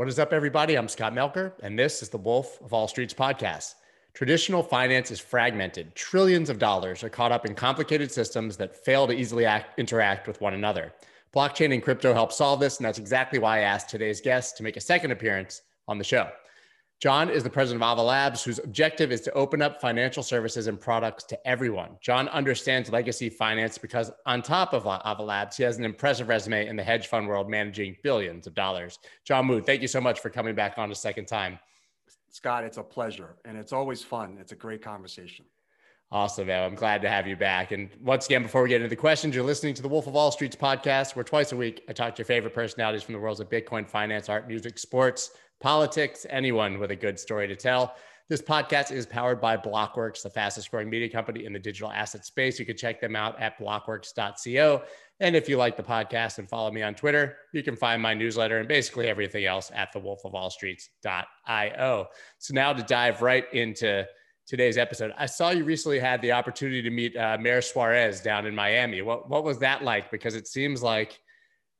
What is up, everybody? I'm Scott Melker, and this is the Wolf of All Streets podcast. Traditional finance is fragmented. Trillions of dollars are caught up in complicated systems that fail to easily act, interact with one another. Blockchain and crypto help solve this, and that's exactly why I asked today's guest to make a second appearance on the show. John is the president of Ava Labs, whose objective is to open up financial services and products to everyone. John understands legacy finance because, on top of Ava Labs, he has an impressive resume in the hedge fund world managing billions of dollars. John Wu, thank you so much for coming back on a second time. Scott, it's a pleasure and it's always fun. It's a great conversation. Awesome, man. I'm glad to have you back. And once again, before we get into the questions, you're listening to the Wolf of All Streets podcast, where twice a week I talk to your favorite personalities from the worlds of Bitcoin, finance, art, music, sports, politics, anyone with a good story to tell. This podcast is powered by Blockworks, the fastest growing media company in the digital asset space. You can check them out at blockworks.co. And if you like the podcast and follow me on Twitter, you can find my newsletter and basically everything else at thewolfofallstreets.io. So now to dive right into today's episode. I saw you recently had the opportunity to meet uh, Mayor Suarez down in Miami. What, what was that like? Because it seems like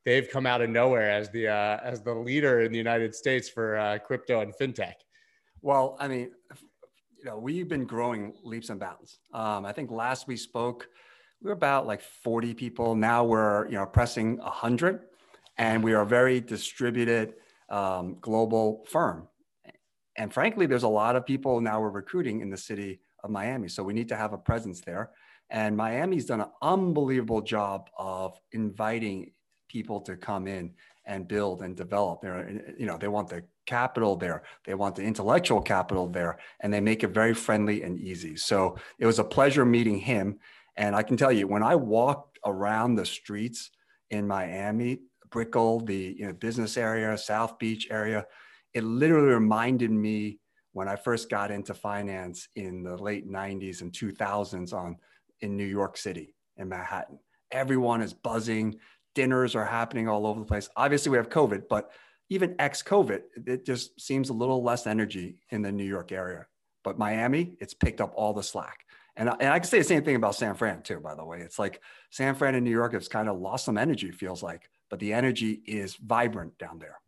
they've come out of nowhere as the uh, as the leader in the United States for uh, crypto and fintech. Well, I mean, you know, we've been growing leaps and bounds. Um, I think last we spoke, we were about like 40 people. Now we're you know pressing 100, and we are a very distributed um, global firm. And frankly, there's a lot of people now we're recruiting in the city of Miami, so we need to have a presence there. And Miami's done an unbelievable job of inviting people to come in and build and develop. They're, you know, they want the capital there, they want the intellectual capital there, and they make it very friendly and easy. So it was a pleasure meeting him. And I can tell you, when I walked around the streets in Miami, Brickell, the you know, business area, South Beach area, it literally reminded me when I first got into finance in the late 90s and 2000s on in New York City in Manhattan. Everyone is buzzing dinners are happening all over the place. Obviously, we have COVID, but even ex COVID, it just seems a little less energy in the New York area. But Miami, it's picked up all the slack. And I, and I can say the same thing about San Fran, too, by the way. It's like San Fran and New York has kind of lost some energy, feels like, but the energy is vibrant down there.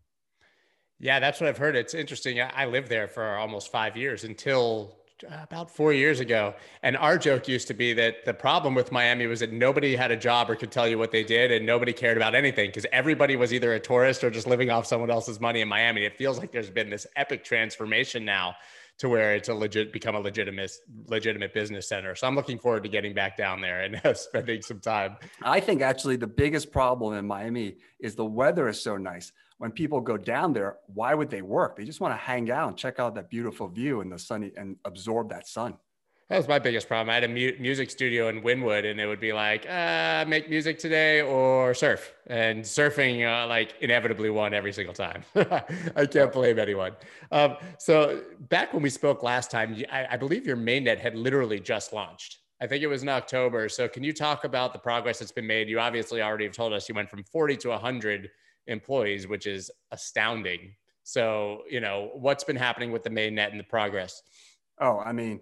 Yeah, that's what I've heard. It's interesting. I lived there for almost five years until about four years ago. And our joke used to be that the problem with Miami was that nobody had a job or could tell you what they did, and nobody cared about anything because everybody was either a tourist or just living off someone else's money in Miami. It feels like there's been this epic transformation now to where it's a legit become a legitimate legitimate business center. So I'm looking forward to getting back down there and spending some time. I think actually the biggest problem in Miami is the weather is so nice when people go down there, why would they work? They just want to hang out and check out that beautiful view and the sunny and absorb that sun. That was my biggest problem. I had a mu- music studio in Wynwood, and it would be like, uh, make music today or surf. And surfing, uh, like, inevitably won every single time. I can't blame anyone. Um, so, back when we spoke last time, I, I believe your mainnet had literally just launched. I think it was in October. So, can you talk about the progress that's been made? You obviously already have told us you went from 40 to 100 employees, which is astounding. So, you know, what's been happening with the mainnet and the progress? Oh, I mean,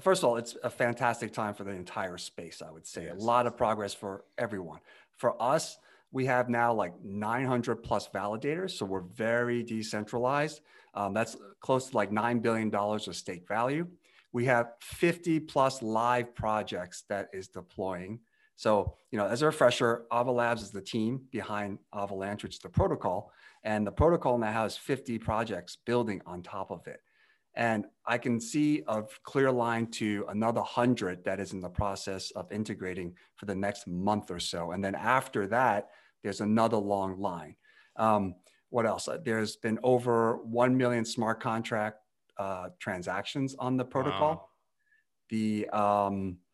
first of all, it's a fantastic time for the entire space, I would say. Yes. A lot of progress for everyone. For us, we have now like 900 plus validators. So we're very decentralized. Um, that's close to like $9 billion of stake value. We have 50 plus live projects that is deploying. So, you know, as a refresher, Ava Labs is the team behind Avalanche, which is the protocol. And the protocol now has 50 projects building on top of it. And I can see a clear line to another 100 that is in the process of integrating for the next month or so. And then after that, there's another long line. Um, what else? There's been over 1 million smart contract uh, transactions on the protocol. Wow. The, um, uh,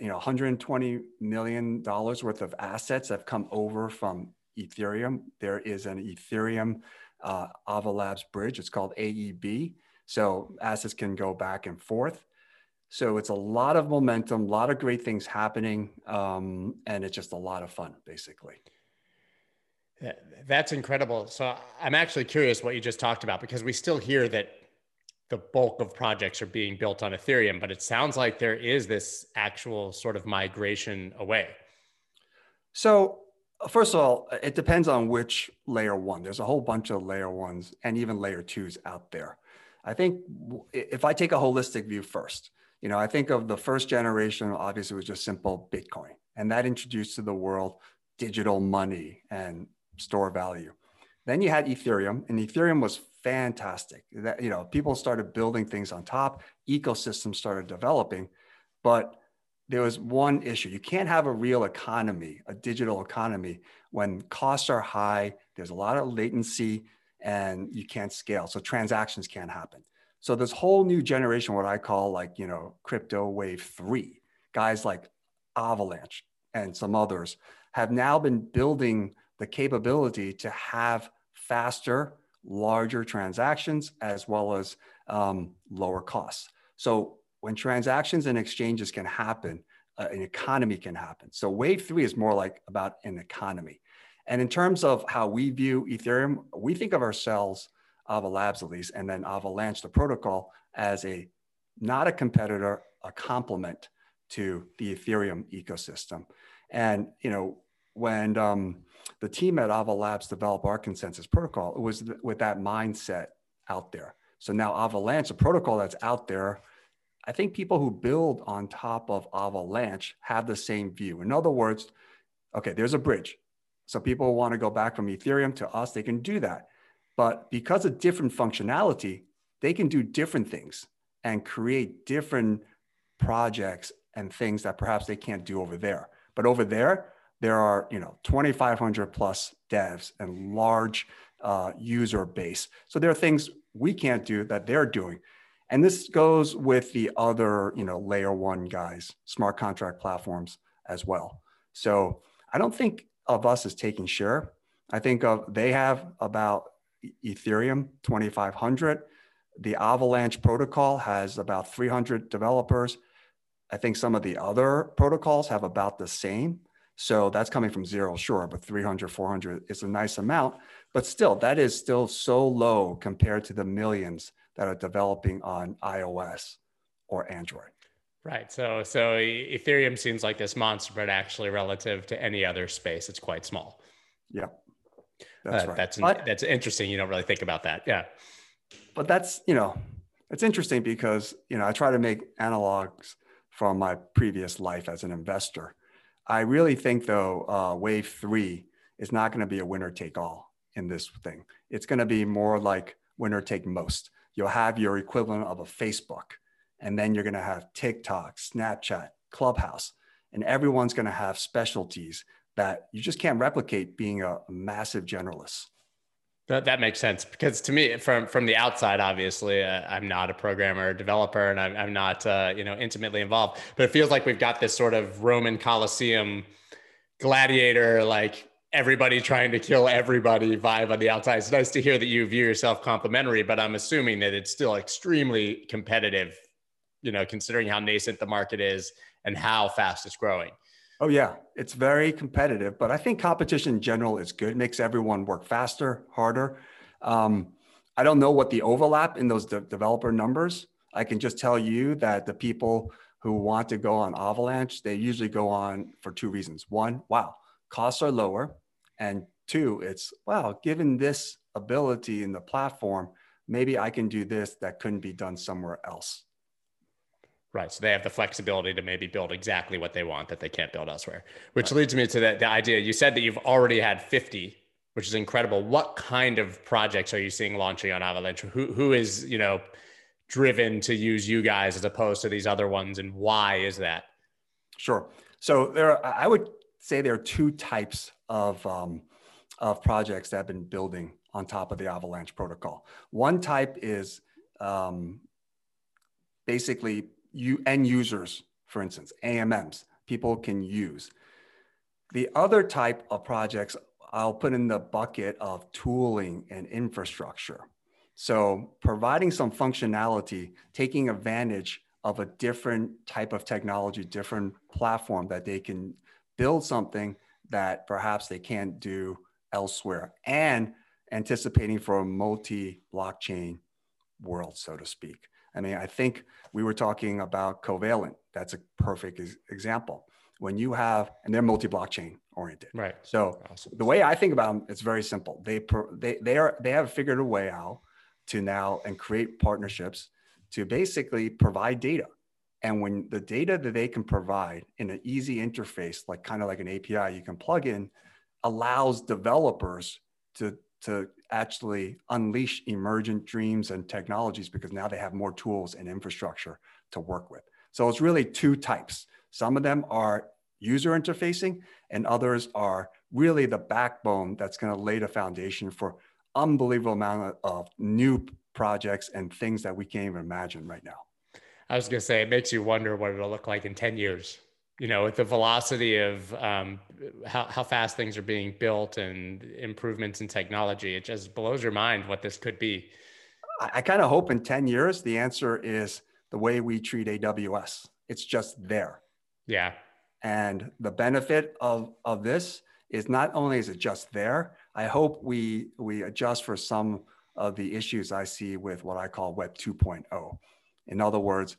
you know 120 million dollars worth of assets have come over from ethereum. There is an ethereum uh, ava labs bridge. It's called aeb so assets can go back and forth. So it's a lot of momentum a lot of great things happening um, and it's just a lot of fun basically. That's incredible. So i'm actually curious what you just talked about because we still hear that the bulk of projects are being built on Ethereum, but it sounds like there is this actual sort of migration away. So First of all, it depends on which layer one. There's a whole bunch of layer ones and even layer twos out there. I think if I take a holistic view first, you know, I think of the first generation, obviously, was just simple Bitcoin, and that introduced to the world digital money and store value. Then you had Ethereum, and Ethereum was fantastic. That you know, people started building things on top, ecosystems started developing, but there was one issue. You can't have a real economy, a digital economy, when costs are high, there's a lot of latency, and you can't scale. So transactions can't happen. So this whole new generation, what I call like, you know, crypto wave three, guys like Avalanche and some others have now been building the capability to have faster, larger transactions as well as um, lower costs. So when transactions and exchanges can happen, uh, an economy can happen. So wave three is more like about an economy. And in terms of how we view Ethereum, we think of ourselves, Ava Labs at least, and then Avalanche, the protocol, as a not a competitor, a complement to the Ethereum ecosystem. And you know, when um, the team at Ava Labs developed our consensus protocol, it was th- with that mindset out there. So now Avalanche, a protocol that's out there, I think people who build on top of Avalanche have the same view. In other words, okay, there's a bridge. So people want to go back from Ethereum to us, they can do that. But because of different functionality, they can do different things and create different projects and things that perhaps they can't do over there. But over there, there are you know 2,500 plus devs and large uh, user base. So there are things we can't do that they're doing. And this goes with the other, you know, layer one guys, smart contract platforms as well. So I don't think of us as taking share. I think of they have about Ethereum 2500. The Avalanche protocol has about 300 developers. I think some of the other protocols have about the same. So that's coming from zero, sure, but 300, 400 is a nice amount. But still, that is still so low compared to the millions that are developing on iOS or Android. Right. So so Ethereum seems like this monster, but actually relative to any other space, it's quite small. Yeah. That's uh, right. That's but, that's interesting. You don't really think about that. Yeah. But that's, you know, it's interesting because, you know, I try to make analogs from my previous life as an investor. I really think though, uh, wave three is not going to be a winner take all in this thing. It's going to be more like winner take most you'll have your equivalent of a Facebook, and then you're going to have TikTok, Snapchat, Clubhouse, and everyone's going to have specialties that you just can't replicate being a massive generalist. That, that makes sense because to me, from from the outside, obviously, uh, I'm not a programmer or developer, and I'm, I'm not uh, you know intimately involved. But it feels like we've got this sort of Roman Colosseum gladiator like everybody trying to kill everybody vibe on the outside. It's nice to hear that you view yourself complimentary, but I'm assuming that it's still extremely competitive, you know, considering how nascent the market is and how fast it's growing. Oh yeah, it's very competitive, but I think competition in general is good. It makes everyone work faster, harder. Um, I don't know what the overlap in those de- developer numbers. I can just tell you that the people who want to go on Avalanche, they usually go on for two reasons. One, wow, costs are lower. And two, it's, wow, given this ability in the platform, maybe I can do this that couldn't be done somewhere else. Right. So they have the flexibility to maybe build exactly what they want that they can't build elsewhere, which right. leads me to the, the idea. You said that you've already had 50, which is incredible. What kind of projects are you seeing launching on Avalanche? Who, who is, you know, driven to use you guys as opposed to these other ones and why is that? Sure. So there, are, I would say there are two types of, um, of projects that have been building on top of the Avalanche protocol. One type is um, basically you end users, for instance, AMMs, people can use. The other type of projects I'll put in the bucket of tooling and infrastructure. So providing some functionality, taking advantage of a different type of technology, different platform that they can build something that perhaps they can't do elsewhere and anticipating for a multi blockchain world, so to speak. I mean, I think we were talking about covalent. That's a perfect example. when you have, and they're multi-blockchain oriented. Right. So awesome. the way I think about them, it's very simple. They they they are they have figured a way out to now and create partnerships to basically provide data. And when the data that they can provide in an easy interface, like kind of like an API you can plug in, allows developers to to actually unleash emergent dreams and technologies because now they have more tools and infrastructure to work with. So it's really two types. Some of them are user interfacing, and others are really the backbone that's going to lay the foundation for unbelievable amount of new projects and things that we can't even imagine right now. I was going to say, it makes you wonder what it'll look like in 10 years you know, with the velocity of um, how, how fast things are being built and improvements in technology, it just blows your mind what this could be. I, I kind of hope in 10 years, the answer is the way we treat AWS. It's just there. Yeah. And the benefit of, of this is not only is it just there, I hope we, we adjust for some of the issues I see with what I call Web 2.0. In other words,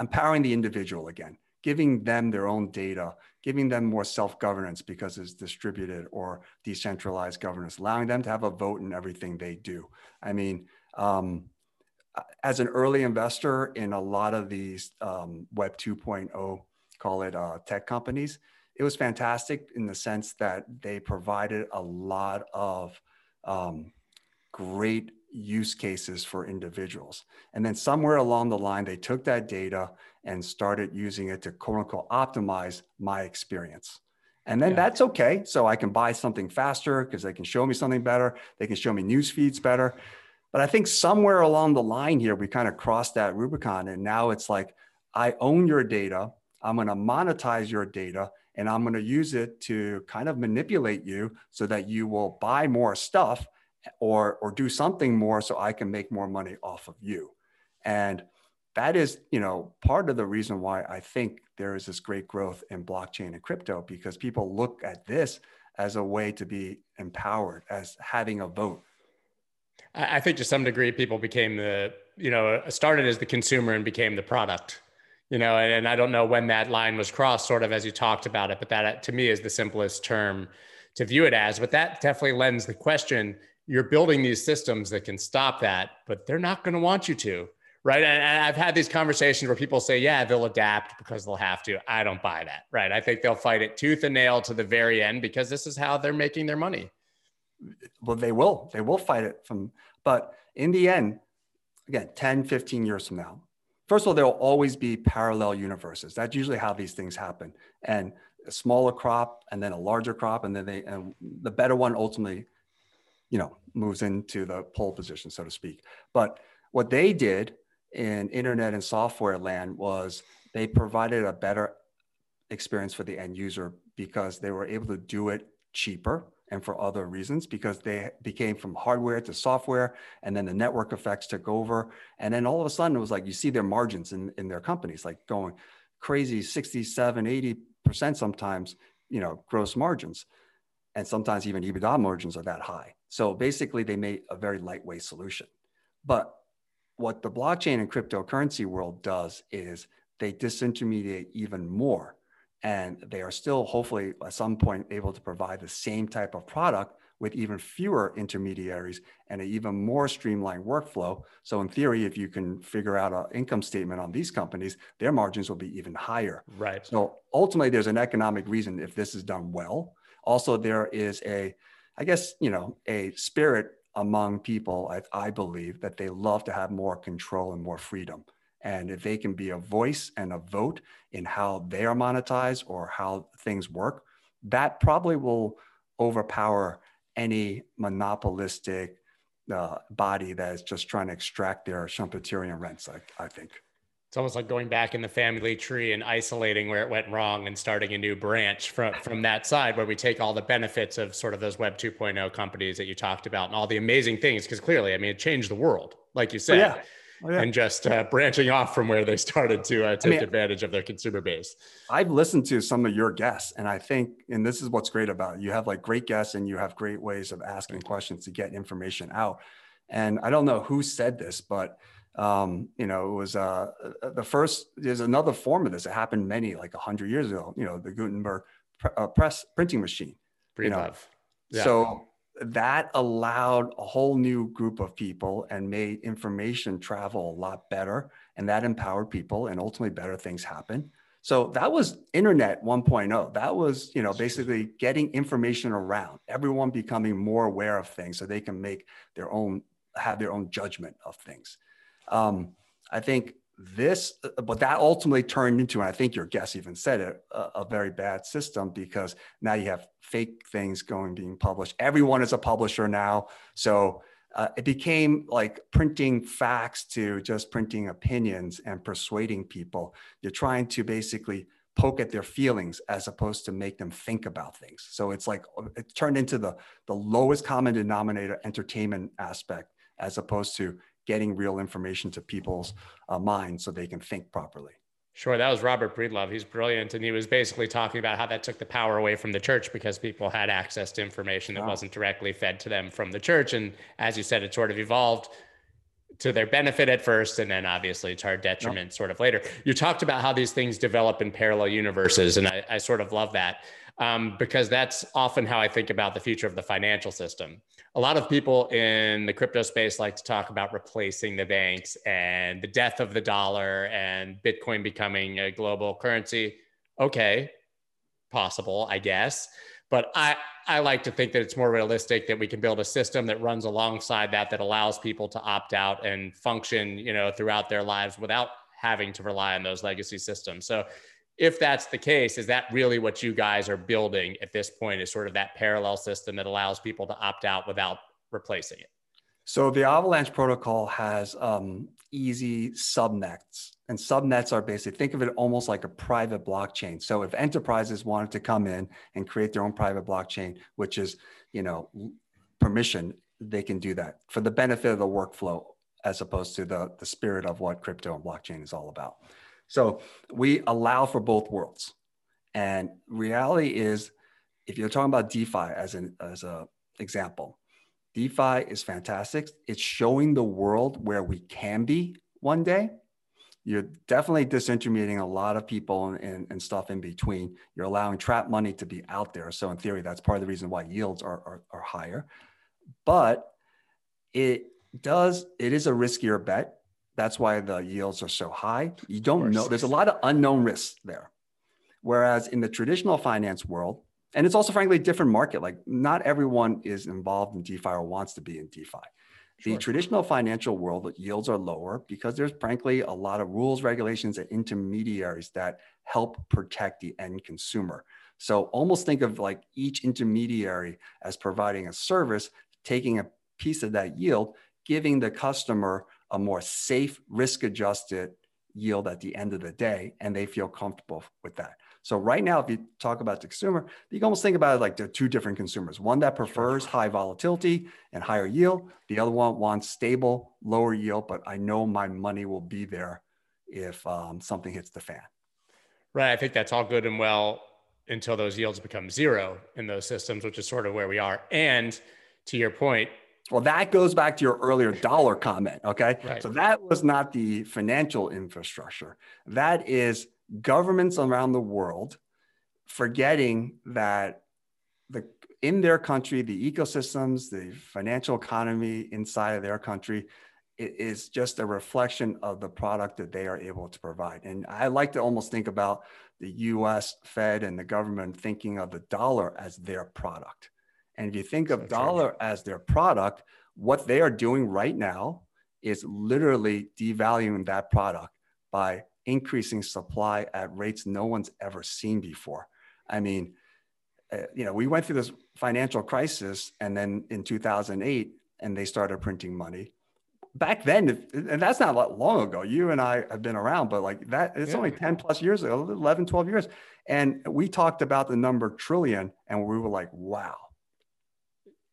empowering the individual again giving them their own data, giving them more self-governance because it's distributed or decentralized governance, allowing them to have a vote in everything they do. I mean, um, as an early investor in a lot of these um, Web 2.0, call it uh, tech companies, it was fantastic in the sense that they provided a lot of um, great use cases for individuals. And then somewhere along the line, they took that data and started using it to quote unquote optimize my experience. And then yeah. that's okay. So I can buy something faster because they can show me something better. They can show me news feeds better. But I think somewhere along the line here, we kind of crossed that Rubicon. And now it's like, I own your data. I'm going to monetize your data and I'm going to use it to kind of manipulate you so that you will buy more stuff or or do something more so I can make more money off of you. And that is, you know, part of the reason why I think there is this great growth in blockchain and crypto because people look at this as a way to be empowered, as having a vote. I think to some degree, people became the, you know, started as the consumer and became the product, you know, and, and I don't know when that line was crossed, sort of as you talked about it, but that to me is the simplest term to view it as. But that definitely lends the question you're building these systems that can stop that, but they're not going to want you to. Right. And I've had these conversations where people say, yeah, they'll adapt because they'll have to. I don't buy that. Right. I think they'll fight it tooth and nail to the very end because this is how they're making their money. Well, they will. They will fight it from, but in the end, again, 10, 15 years from now, first of all, there'll always be parallel universes. That's usually how these things happen. And a smaller crop and then a larger crop, and then they, and the better one ultimately you know, moves into the pole position, so to speak. But what they did in internet and software land was they provided a better experience for the end user because they were able to do it cheaper and for other reasons because they became from hardware to software and then the network effects took over. And then all of a sudden it was like you see their margins in, in their companies like going crazy 67 80% sometimes you know gross margins. And sometimes even ebitda margins are that high so basically, they made a very lightweight solution. But what the blockchain and cryptocurrency world does is they disintermediate even more. And they are still, hopefully, at some point, able to provide the same type of product with even fewer intermediaries and an even more streamlined workflow. So, in theory, if you can figure out an income statement on these companies, their margins will be even higher. Right. So, ultimately, there's an economic reason if this is done well. Also, there is a I guess, you know, a spirit among people, I, I believe, that they love to have more control and more freedom. And if they can be a voice and a vote in how they are monetized or how things work, that probably will overpower any monopolistic uh, body that is just trying to extract their Schumpeterian rents, I, I think it's almost like going back in the family tree and isolating where it went wrong and starting a new branch from from that side where we take all the benefits of sort of those web 2.0 companies that you talked about and all the amazing things. Because clearly i mean it changed the world like you said oh, yeah. Oh, yeah. and just uh, branching off from where they started to uh, take I mean, advantage of their consumer base. I've listened to some of your guests and i think and this is what's great about it. You have like great guests and you have great ways of asking questions to get information out. And i don't know who said this but Um, you know, it was uh, uh, the first. There's another form of this. It happened many like hundred years ago. You know, the Gutenberg uh, press printing machine. Breedlove. You know? yeah. So that allowed a whole new group of people and made information travel a lot better, and that empowered people, and ultimately better things happen. So that was internet 1.0. That was, you know, basically getting information around, everyone becoming more aware of things so they can make their own, have their own judgment of things. Um, I think this, but that ultimately turned into, and I think your guest even said it, a, a, very bad system because now you have fake things going being published. Everyone is a publisher now. So uh, it became like printing facts to just printing opinions and persuading people. You're trying to basically poke at their feelings as opposed to make them think about things. So it's like it turned into the the lowest common denominator entertainment aspect as opposed to getting real information to people's uh, minds so they can think properly. Sure, that was Robert Breedlove. He's brilliant, and he was basically talking about how that took the power away from the church because people had access to information that wow. wasn't directly fed to them from the church. And as you said, it sort of evolved to their benefit at first, and then obviously to our detriment, yep. sort of later. You talked about how these things develop in parallel universes, and I, I sort of love that um, because that's often how I think about the future of the financial system. A lot of people in the crypto space like to talk about replacing the banks and the death of the dollar and Bitcoin becoming a global currency. Okay, possible, I guess. But I, I like to think that it's more realistic that we can build a system that runs alongside that that allows people to opt out and function, you know, throughout their lives without having to rely on those legacy systems. So if that's the case, is that really what you guys are building at this point? Is sort of that parallel system that allows people to opt out without replacing it? So the Avalanche protocol has um, easy subnets, and subnets are basically think of it almost like a private blockchain. So if enterprises wanted to come in and create their own private blockchain, which is you know permission, they can do that for the benefit of the workflow, as opposed to the the spirit of what crypto and blockchain is all about. So we allow for both worlds. And reality is, if you're talking about DeFi as an as a example, DeFi is fantastic. It's showing the world where we can be one day. You're definitely disintermediating a lot of people and, and, and stuff in between. You're allowing trap money to be out there. So in theory, that's part of the reason why yields are, are, are higher. But it does, it is a riskier bet that's why the yields are so high. You don't know, there's a lot of unknown risks there. Whereas in the traditional finance world, and it's also frankly a different market, like not everyone is involved in DeFi or wants to be in DeFi. Sure. The traditional financial world, that yields are lower because there's frankly a lot of rules, regulations, and intermediaries that help protect the end consumer. So almost think of like each intermediary as providing a service, taking a piece of that yield, giving the customer a more safe, risk adjusted yield at the end of the day, and they feel comfortable with that. So right now, if you talk about the consumer, you can almost think about it like there are two different consumers. One that prefers high volatility and higher yield. The other one wants stable, lower yield, but I know my money will be there if um, something hits the fan. Right. I think that's all good and well until those yields become zero in those systems, which is sort of where we are. And to your point, well, that goes back to your earlier dollar comment. Okay. Right. So that was not the financial infrastructure. That is governments around the world forgetting that the in their country, the ecosystems, the financial economy inside of their country is just a reflection of the product that they are able to provide. And I like to almost think about the US Fed and the government thinking of the dollar as their product. And if you think of dollar as their product, what they are doing right now is literally devaluing that product by increasing supply at rates no one's ever seen before. I mean, uh, you know, we went through this financial crisis and then in 2008 and they started printing money. Back then, and that's not long ago. You and I have been around, but like that, it's yeah. only 10 plus years ago, 11, 12 years. And we talked about the number trillion and we were like, wow,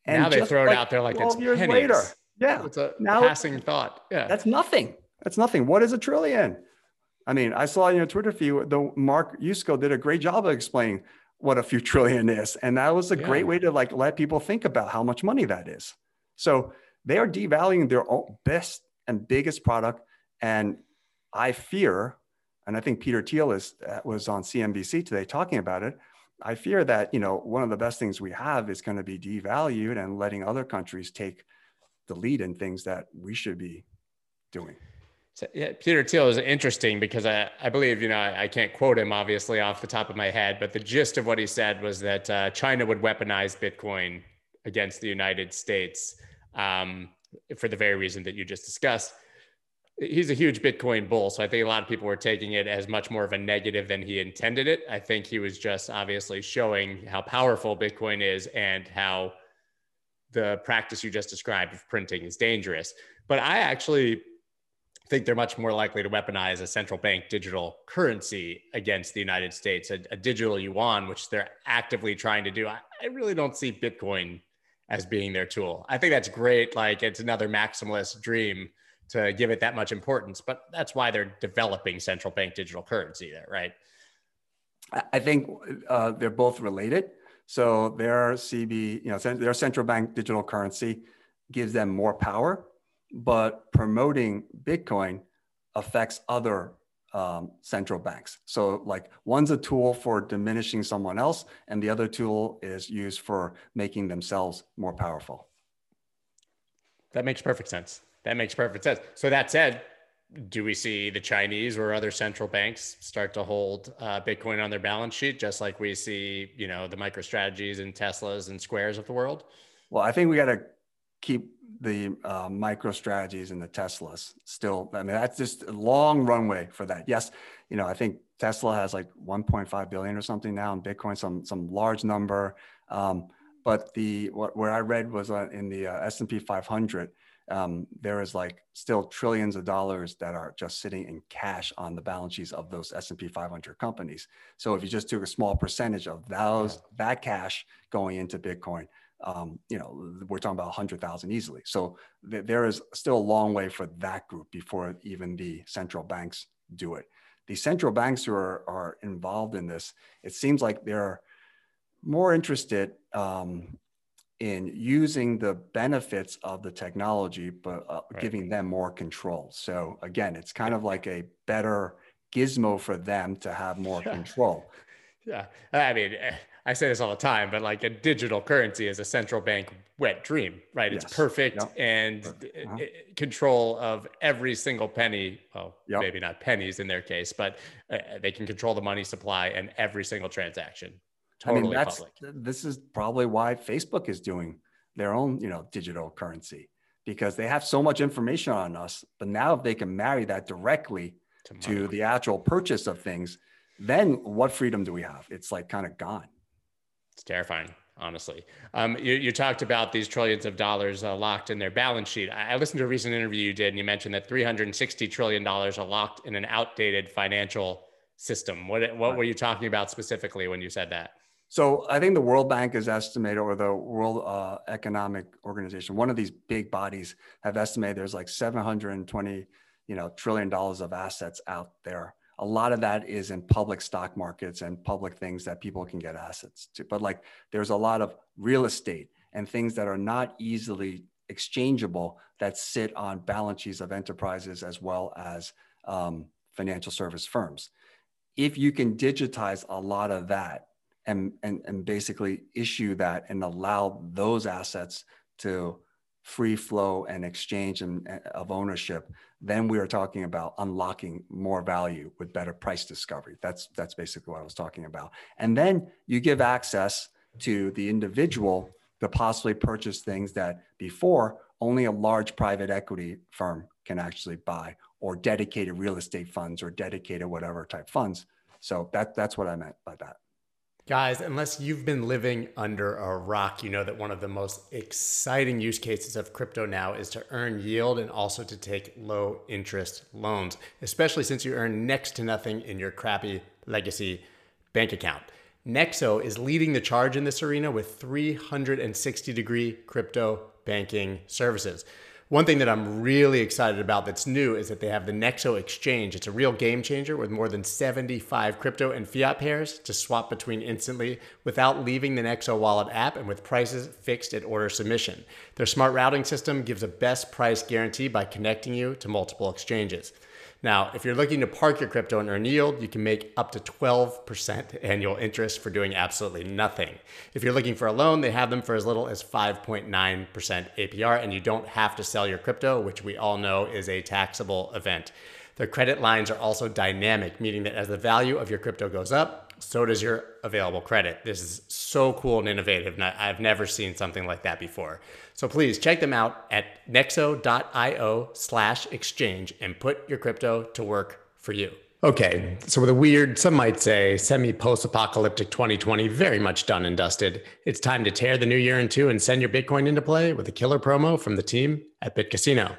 and now they throw like it out there like it's years pennies. later. Yeah. It's a now passing thought. Yeah. That's nothing. That's nothing. What is a trillion? I mean, I saw in your Twitter feed, the Mark Yusko did a great job of explaining what a few trillion is. And that was a yeah. great way to like let people think about how much money that is. So they are devaluing their own best and biggest product And I fear, and I think Peter Thiel is, uh, was on CNBC today talking about it. I fear that you know one of the best things we have is going to be devalued and letting other countries take the lead in things that we should be doing. So, yeah, Peter Thiel is interesting because I, I believe, you know, I, I, can't quote him obviously off the top of my head, but the gist of what he said was that uh, China would weaponize Bitcoin against the United States um, for the very reason that you just discussed. He's a huge Bitcoin bull. So I think a lot of people were taking it as much more of a negative than he intended it. I think he was just obviously showing how powerful Bitcoin is and how the practice you just described of printing is dangerous. But I actually think they're much more likely to weaponize a central bank digital currency against the United States, a, a digital yuan, which they're actively trying to do. I, I, really don't see Bitcoin as being their tool. I think that's great. Like it's another maximalist dream to give it that much importance, but that's why they're developing central bank digital currency there, right? I think uh, they're both related. So their CB, you know, their central bank digital currency gives them more power but promoting Bitcoin affects other um, central banks. So, like, one's a tool for diminishing someone else, and the other tool is used for making themselves more powerful. That makes perfect sense. That makes perfect sense. So, that said, do we see the Chinese or other central banks start to hold uh, Bitcoin on their balance sheet, just like we see, you know, the MicroStrategies and Teslas and Squares of the world? Well, I think we got to keep the uh, MicroStrategies and the Teslas still. I mean, that's just a long runway for that. Yes, you know, I think Tesla has like 1.5 billion or something now, and Bitcoin some some large number. Um, but the what where I read was uh, in the uh, S&P 500, um, there is like still trillions of dollars that are just sitting in cash on the balance sheets of those S&P 500 companies. So if you just took a small percentage of those that cash going into Bitcoin, um, you know, we're talking about 100,000 easily. So th- there is still a long way for that group before even the central banks do it. The central banks who are, are involved in this, it seems like they're more interested um, in using the benefits of the technology, but uh, right. giving them more control. So again, it's kind of like a better gizmo for them to have more control. Yeah. I mean, eh, I say this all the time, but like a digital currency is a central bank wet dream, right? It's perfect yep. and uh-huh. control of every single penny. Well, yep. maybe not pennies in their case, but uh, they can control the money supply and every single transaction. Totally I mean, that's, public. This is probably why Facebook is doing their own, you know, digital currency because they have so much information on us. But now, if they can marry that directly to, to the actual purchase of things, then what freedom do we have? It's like kind of gone. It's terrifying, honestly. Um, you, you, talked about these trillions of dollars uh, locked in their balance sheet. I, I, listened to a recent interview you did, and you mentioned that 360 trillion dollars are locked in an outdated financial system. What what were you talking about specifically when you said that? So I think the World Bank has estimated, or the World uh, Economic Organization, one of these big bodies, have estimated there's like 720, you know, trillion dollars of assets out there a lot of that is in public stock markets and public things that people can get assets to. But like there's a lot of real estate and things that are not easily exchangeable that sit on balance sheets of enterprises as well as um, financial service firms. If you can digitize a lot of that and, and, and basically issue that and allow those assets to free flow and exchange and, uh, of ownership, then we are talking about unlocking more value with better price discovery. That's that's basically what I was talking about. And then you give access to the individual to possibly purchase things that before only a large private equity firm can actually buy or dedicated real estate funds or dedicated whatever type funds. So that that's what I meant by that. Guys, unless you've been living under a rock, you know that one of the most exciting use cases of crypto now is to earn yield and also to take low interest loans, especially since you earn next to nothing in your crappy legacy bank account. Nexo is leading the charge in this arena with 360 degree crypto banking services. One thing that I'm really excited about that's new is that they have the Nexo Exchange. It's a real game changer with more than 75 crypto and fiat pairs to swap between instantly without leaving the Nexo Wallet app and with prices fixed at order submission. Their smart routing system gives a best price guarantee by connecting you to multiple exchanges. Now, if you're looking to park your crypto and earn yield, you can make up to 12% annual interest for doing absolutely nothing. If you're looking for a loan, they have them for as little as 5.9% APR, and you don't have to sell your crypto, which we all know is a taxable event. Their credit lines are also dynamic, meaning that as the value of your crypto goes up, so does your available credit. This is so cool and innovative. And I've never seen something like that before. So please check them out at nexo.io slash exchange and put your crypto to work for you. Okay, so with a weird, some might say, semi post apocalyptic 2020 very much done and dusted, it's time to tear the new year in two and send your Bitcoin into play with a killer promo from the team at BitCasino.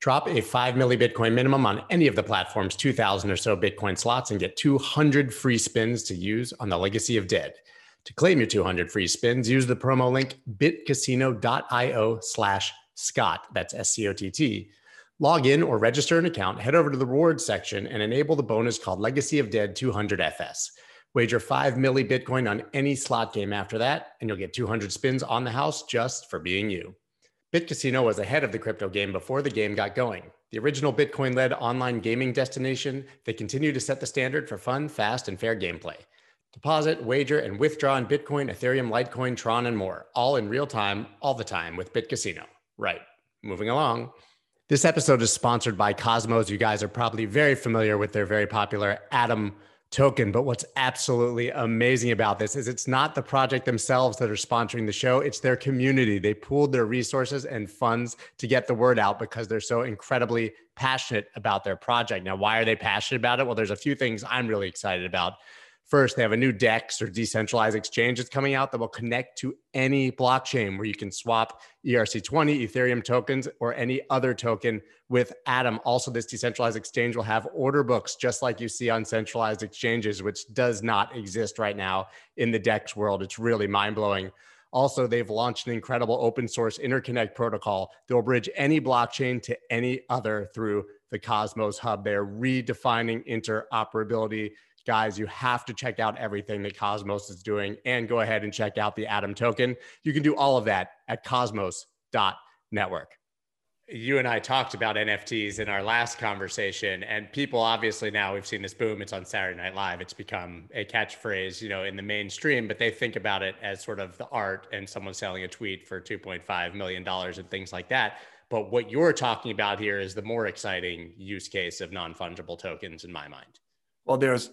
Drop a 5 milli Bitcoin minimum on any of the platform's 2,000 or so Bitcoin slots and get 200 free spins to use on the Legacy of Dead. To claim your 200 free spins, use the promo link bitcasino.io slash Scott. That's S C O T T. Log in or register an account, head over to the rewards section, and enable the bonus called Legacy of Dead 200 FS. Wager 5 milli Bitcoin on any slot game after that, and you'll get 200 spins on the house just for being you. BitCasino was ahead of the crypto game before the game got going. The original Bitcoin led online gaming destination, they continue to set the standard for fun, fast, and fair gameplay. Deposit, wager, and withdraw in Bitcoin, Ethereum, Litecoin, Tron, and more, all in real time, all the time with BitCasino. Right. Moving along. This episode is sponsored by Cosmos. You guys are probably very familiar with their very popular Atom token. But what's absolutely amazing about this is it's not the project themselves that are sponsoring the show, it's their community. They pooled their resources and funds to get the word out because they're so incredibly passionate about their project. Now, why are they passionate about it? Well, there's a few things I'm really excited about. First, they have a new DEX or decentralized exchange that's coming out that will connect to any blockchain where you can swap ERC20, Ethereum tokens, or any other token with Atom. Also, this decentralized exchange will have order books just like you see on centralized exchanges, which does not exist right now in the DEX world. It's really mind blowing. Also, they've launched an incredible open source interconnect protocol that will bridge any blockchain to any other through the Cosmos Hub. They're redefining interoperability guys, you have to check out everything that Cosmos is doing and go ahead and check out the Atom token. You can do all of that at cosmos.network. You and I talked about NFTs in our last conversation, and people obviously now we've seen this boom. It's on Saturday Night Live. It's become a catchphrase, you know, in the mainstream, but they think about it as sort of the art and someone selling a tweet for $2.5 million and things like that. But what you're talking about here is the more exciting use case of non fungible tokens in my mind. Well, there's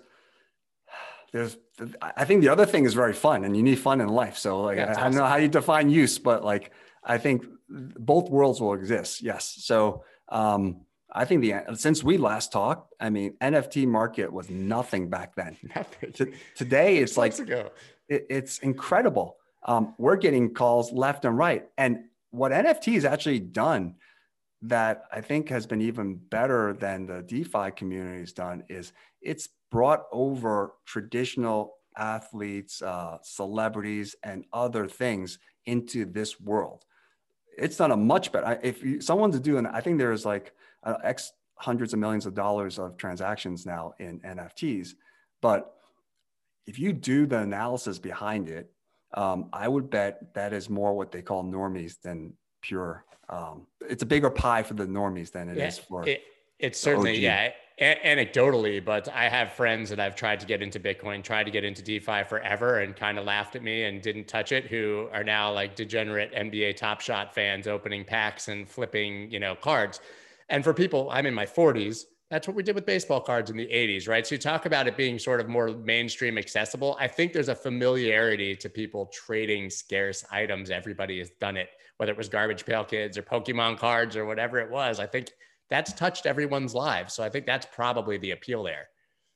there's I think the other thing is very fun and you need fun in life. So like yeah, I, awesome. I don't know how you define use, but like I think both worlds will exist. Yes. So um I think the since we last talked, I mean NFT market was nothing back then. Nothing. today it's like it, it's incredible. Um, we're getting calls left and right. And what NFT has actually done that I think has been even better than the DeFi community has done is it's brought over traditional athletes, uh, celebrities, and other things into this world. It's done a much better. If you, someone's doing, I think there's like uh, X hundreds of millions of dollars of transactions now in NFTs. But if you do the analysis behind it, um, I would bet that is more what they call normies than pure. Um, it's a bigger pie for the normies than it yeah, is for. It, it's certainly, yeah anecdotally, but I have friends that I've tried to get into Bitcoin, tried to get into DeFi forever and kind of laughed at me and didn't touch it, who are now like degenerate NBA Top Shot fans opening packs and flipping, you know, cards. And for people, I'm in my 40s. That's what we did with baseball cards in the 80s, right? So you talk about it being sort of more mainstream accessible. I think there's a familiarity to people trading scarce items. Everybody has done it, whether it was Garbage Pail Kids or Pokemon cards or whatever it was. I think that's touched everyone's lives. So I think that's probably the appeal there.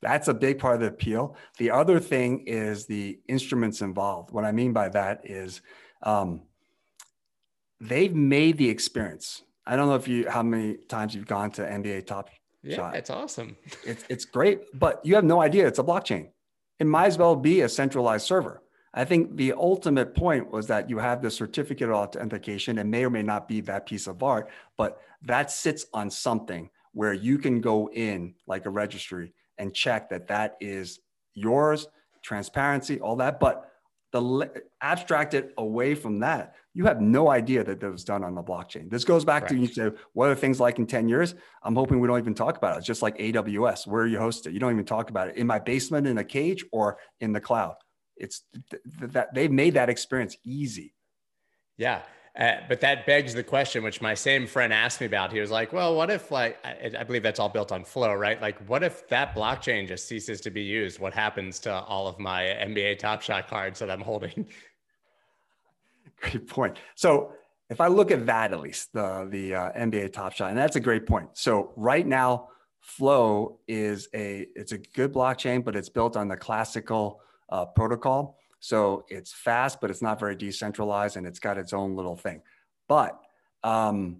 That's a big part of the appeal. The other thing is the instruments involved. What I mean by that is um, they've made the experience. I don't know if you how many times you've gone to NBA Top yeah, Shot. it's awesome. It's it's great, but you have no idea it's a blockchain. It might as well be a centralized server. I think the ultimate point was that you have the certificate of authentication It may or may not be that piece of art, but that sits on something where you can go in like a registry and check that that is yours, transparency, all that. But the abstracted away from that, you have no idea that that was done on the blockchain. This goes back right. to you say, what are things like in 10 years? I'm hoping we don't even talk about it. It's just like AWS, where are you host it. You don't even talk about it in my basement in a cage or in the cloud. It's th- th- that they've made that experience easy. Yeah. Uh, but that begs the question, which my same friend asked me about. He was like, "Well, what if like I, I, believe that's all built on Flow, right? Like, what if that blockchain just ceases to be used? What happens to all of my NBA Top Shot cards that I'm holding?" Great point. So, if I look at that at least the the uh, NBA Top Shot, and that's a great point. So, right now, Flow is a it's a good blockchain, but it's built on the classical uh, protocol. So it's fast, but it's not very decentralized and it's got its own little thing. But um,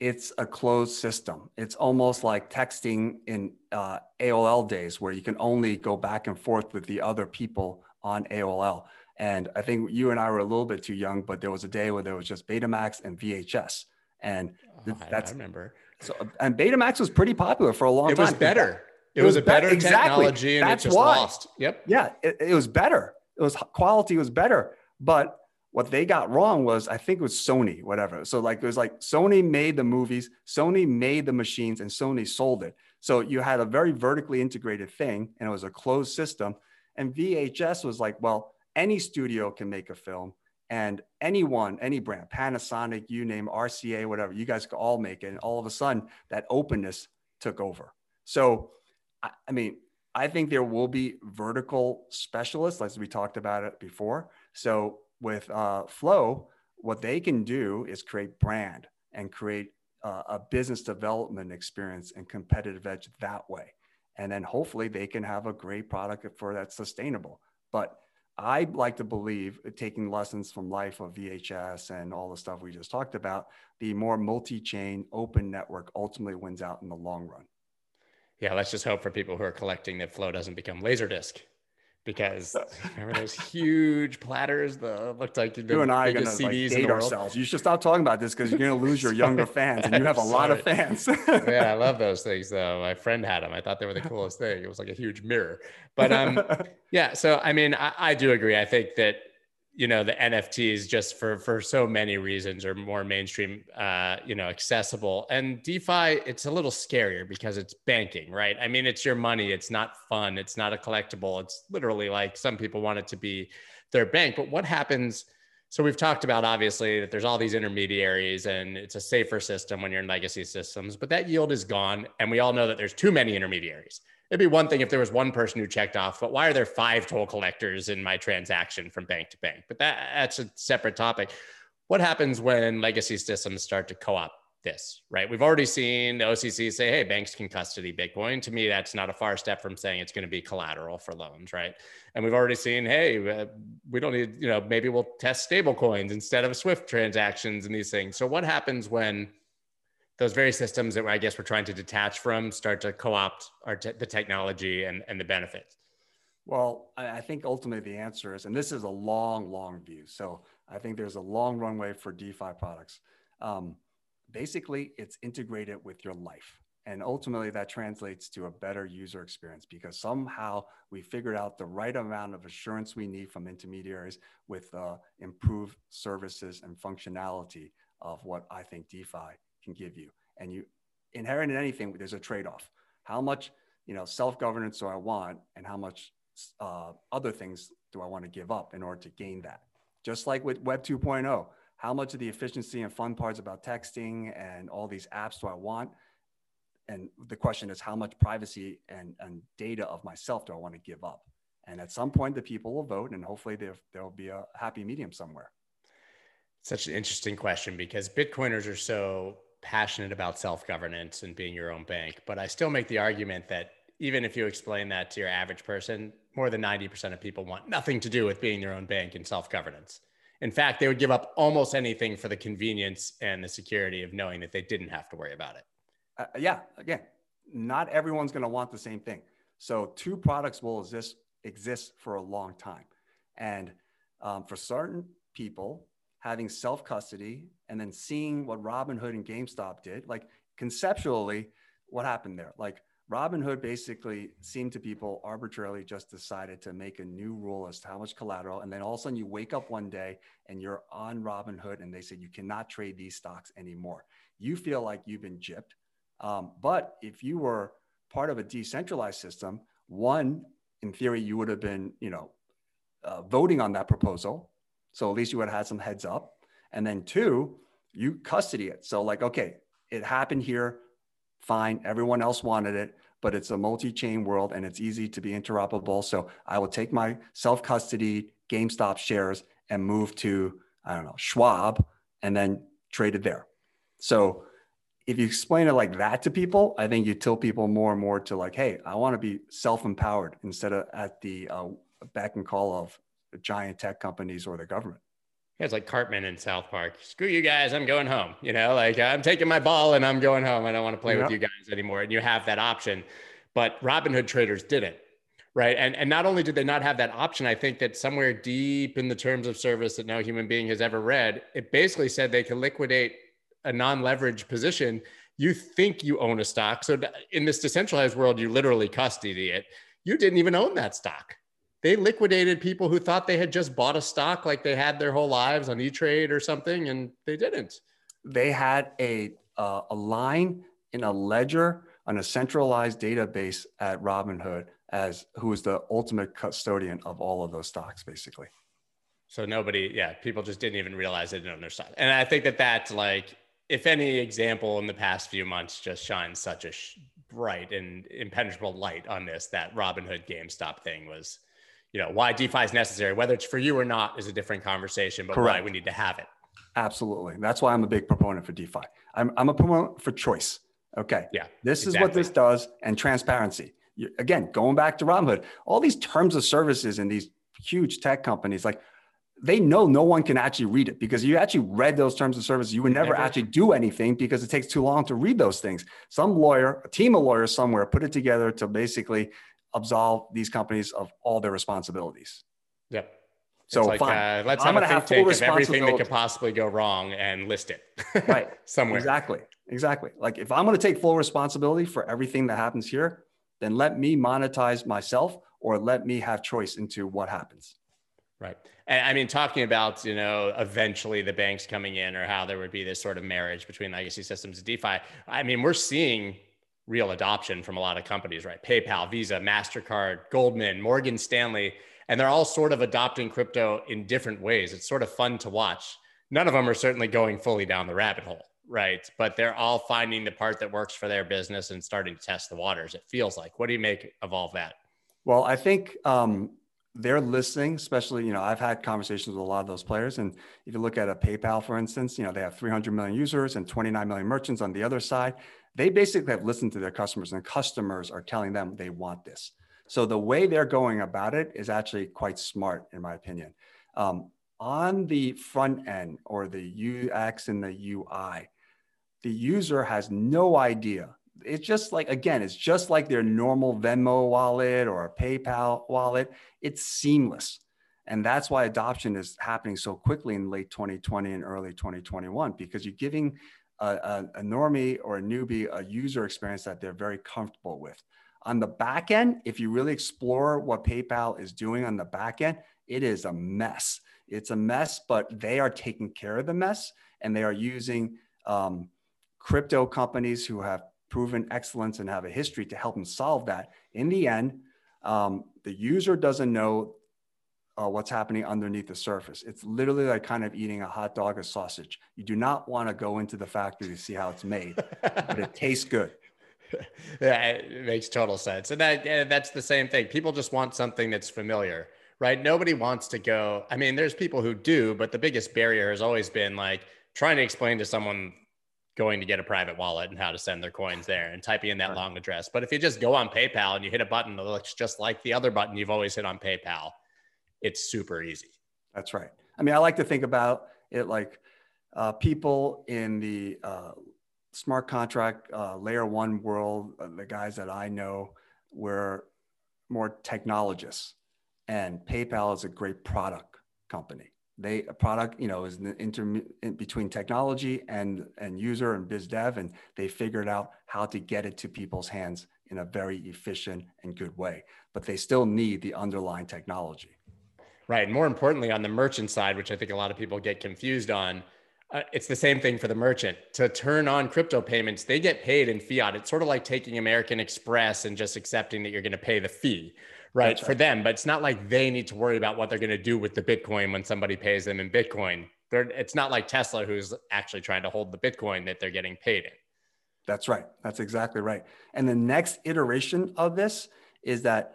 it's a closed system. It's almost like texting in uh, AOL days where you can only go back and forth with the other people on AOL. And I think you and I were a little bit too young, but there was a day where there was just Betamax and VHS. And oh, that's I remember. So and Betamax was pretty popular for a long it time. It was better. It, it was, was, a better be- technology exactly. and That's it just why. lost. Yep. Yeah, it, it was better it was quality was better, but what they got wrong was I think it was Sony, whatever. So like it was like Sony made the movies, Sony made the machines, and Sony sold it. So you had a very vertically integrated thing, and it was a closed system. And VHS was like, well, any studio can make a film, and anyone, any brand, Panasonic, you name RCA, whatever, you guys could all make it. And all of a sudden, that openness took over. So, I, I mean, I think there will be vertical specialists, as we talked about it before. So with uh, Flow, what they can do is create brand and create uh, a business development experience and competitive edge that way. And then hopefully they can have a great product for that's sustainable. But I like to believe, taking lessons from life of VHS and all the stuff we just talked about, the more multi-chain open network ultimately wins out in the long run yeah, let's just hope for people who are collecting that Flow doesn't become Laserdisc because remember those huge platters that looked like you and I are gonna CDs like, date ourselves. You should stop talking about this because you're going to lose your younger fans, and you have a lot of fans. yeah, I love those things though. My friend had them. I thought they were the coolest thing. It was like a huge mirror. But um, yeah. So I mean, I, I do agree. I think that you know the nfts just for for so many reasons are more mainstream uh you know accessible. And defi it's a little scarier because it's banking right? I mean it's your money. It's not fun. It's not a collectible. It's literally like some people want it to be their bank. But what happens so we've talked about obviously that there's all these intermediaries and it's a safer system when you're in legacy systems but that yield is gone. And we all know that there's too many intermediaries it'd be one thing if there was one person who checked off, but why are there five toll collectors in my transaction from bank to bank? But that, that's a separate topic. What happens when legacy systems start to co-op this, right? We've already seen the OCC say, hey, banks can custody Bitcoin. To me, that's not a far step from saying it's going to be collateral for loans, right? And we've already seen, hey, we don't need, you know, maybe we'll test stable coins instead of Swift transactions and these things. So what happens when those very systems that I guess we're trying to detach from start to co-opt our te- the technology and, and the benefits? Well, I think ultimately the answer is, and this is a long, long view. So I think there's a long runway for DeFi products. Um, basically, it's integrated with your life. And ultimately, that translates to a better user experience because somehow we figured out the right amount of assurance we need from intermediaries with uh, improved services and functionality of what I think DeFi can give you. And you inherent in anything, there's a trade-off. How much, you know, self-governance do I want, and how much uh, other things do I want to give up in order to gain that? Just like with Web 2.0, how much of the efficiency and fun parts about texting and all these apps do I want? And the question is, how much privacy and, and data of myself do I want to give up? And at some point, the people will vote, and hopefully there, there'll be a happy medium somewhere. Such an interesting question because Bitcoiners are so passionate about self governance and being your own bank. But I still make the argument that even if you explain that to your average person, more than 90% of people want nothing to do with being their own bank and self governance. In fact, they would give up almost anything for the convenience and the security of knowing that they didn't have to worry about it. Uh, yeah, again, not everyone's going to want the same thing. So, two products will exist exist for a long time, and um, for certain people, having self custody and then seeing what Robinhood and GameStop did, like conceptually, what happened there? Like Robinhood basically seemed to people arbitrarily just decided to make a new rule as to how much collateral. And then all of a sudden you wake up one day and you're on Robinhood and they said you cannot trade these stocks anymore. You feel like you've been gypped. Um, but if you were part of a decentralized system, one, in theory, you would have been, you know, uh, voting on that proposal. So at least you would have had some heads up. And then two, you custody it. So like, okay, it happened here. Fine. Everyone else wanted it, but it's a multi-chain world and it's easy to be interoperable. So I will take my self-custody GameStop shares and move to, I don't know, Schwab and then trade it there. So if you explain it like that to people, I think you tell people more and more to like, hey, I want to be self-empowered instead of at the uh, beck and call of giant tech companies or the government. Yeah, it's like Cartman in South Park. Screw you guys, I'm going home. You know, like I'm taking my ball and I'm going home. I don't want to play yep. with you guys anymore. And you have that option, but Robinhood traders didn't, right? And and not only did they not have that option, I think that somewhere deep in the terms of service that no human being has ever read, it basically said they can liquidate a non-leveraged position. You think you own a stock, so in this decentralized world, you literally custody it. You didn't even own that stock they liquidated people who thought they had just bought a stock like they had their whole lives on E-Trade or something, and they didn't. They had a uh, a line in a ledger on a centralized database at Robinhood as who was the ultimate custodian of all of those stocks, basically. So nobody, yeah, people just didn't even realize they didn't own their stock, and I think that that's like, if any example in the past few months just shines such a sh- bright and impenetrable light on this, that Robinhood GameStop thing was you know why DeFi is necessary. Whether it's for you or not is a different conversation, but Correct. why we need to have it. Absolutely, that's why I'm a big proponent for DeFi. I'm I'm a proponent for choice. Okay. Yeah. This exactly. is what this does, and transparency. You, again, going back to Robinhood, all these terms of services in these huge tech companies, like they know no one can actually read it because you actually read those terms of service. You would never, never, actually do anything because it takes too long to read those things. Some lawyer, a team of lawyers somewhere put it together to basically absolve these companies of all their responsibilities. Yep. So like, fine. Uh, let's I'm have a think tank of everything that could possibly go wrong and list it right somewhere. Exactly. Exactly. Like if I'm going to take full responsibility for everything that happens here, then let me monetize myself or let me have choice into what happens. Right. And I mean, talking about, you know, eventually the banks coming in or how there would be this sort of marriage between legacy systems and DeFi. I mean, we're seeing real adoption from a lot of companies, right? PayPal, Visa, MasterCard, Goldman, Morgan Stanley, and they're all sort of adopting crypto in different ways. It's sort of fun to watch. None of them are certainly going fully down the rabbit hole, right? But they're all finding the part that works for their business and starting to test the waters, it feels like. What do you make of all that? Well, I think um, they're listening, especially, you know, I've had conversations with a lot of those players. And if you look at a PayPal, for instance, you know, they have 300 million users and 29 million merchants on the other side they basically have listened to their customers and customers are telling them they want this. So the way they're going about it is actually quite smart, in my opinion. Um, on the front end or the UX and the UI, the user has no idea. It's just like, again, it's just like their normal Venmo wallet or a PayPal wallet. It's seamless. And that's why adoption is happening so quickly in late 2020 and early 2021, because you're giving a, a, normie or a newbie a user experience that they're very comfortable with. On the back end, if you really explore what PayPal is doing on the back end, it is a mess. It's a mess, but they are taking care of the mess and they are using um, crypto companies who have proven excellence and have a history to help them solve that. In the end, um, the user doesn't know uh, what's happening underneath the surface. It's literally like kind of eating a hot dog or sausage. You do not want to go into the factory to see how it's made, but it tastes good. Yeah, it makes total sense. And that that's the same thing. People just want something that's familiar, right? Nobody wants to go. I mean, there's people who do, but the biggest barrier has always been like trying to explain to someone going to get a private wallet and how to send their coins there and typing in that long address. But if you just go on PayPal and you hit a button that looks just like the other button you've always hit on PayPal, it's super easy. That's right. I mean, I like to think about it like uh, people in the uh, smart contract uh, layer one world, uh, the guys that I know were more technologists, and PayPal is a great product company. They a product, you know, is the inter in between technology and and user and biz dev, and they figured out how to get it to people's hands in a very efficient and good way. But they still need the underlying technology. Right. And more importantly, on the merchant side, which I think a lot of people get confused on, uh, it's the same thing for the merchant. To turn on crypto payments, they get paid in fiat. It's sort of like taking American Express and just accepting that you're going to pay the fee, right, right, for them. But it's not like they need to worry about what they're going to do with the Bitcoin when somebody pays them in Bitcoin. They're, it's not like Tesla, who's actually trying to hold the Bitcoin that they're getting paid in. That's right. That's exactly right. And the next iteration of this is that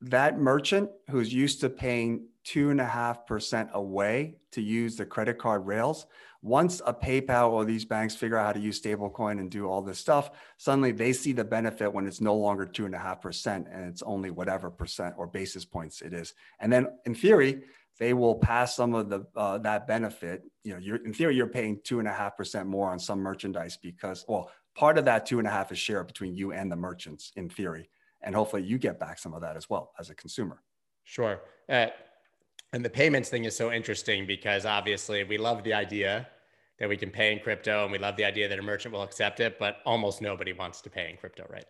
that merchant who's used to paying two and a half percent away to use the credit card rails. Once a PayPal or these banks figure out how to use stablecoin and do all this stuff, suddenly they see the benefit when it's no longer two and a half percent and it's only whatever percent or basis points it is. And then in theory, they will pass some of the uh, that benefit. You know, you're in theory you're paying two and a half percent more on some merchandise because well, part of that two and a half is shared between you and the merchants in theory and hopefully you get back some of that as well as a consumer. Sure. Uh, and the payments thing is so interesting because obviously we love the idea that we can pay in crypto and we love the idea that a merchant will accept it, but almost nobody wants to pay in crypto, right?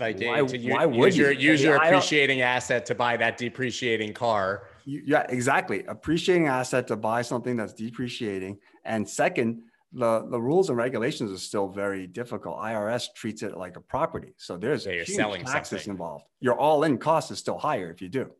Like why, to use, why would use you? your use your appreciating asset to buy that depreciating car. Yeah, exactly. Appreciating asset to buy something that's depreciating. And second, the, the rules and regulations are still very difficult. IRS treats it like a property. So there's yeah, huge taxes something. involved. Your all in cost is still higher if you do.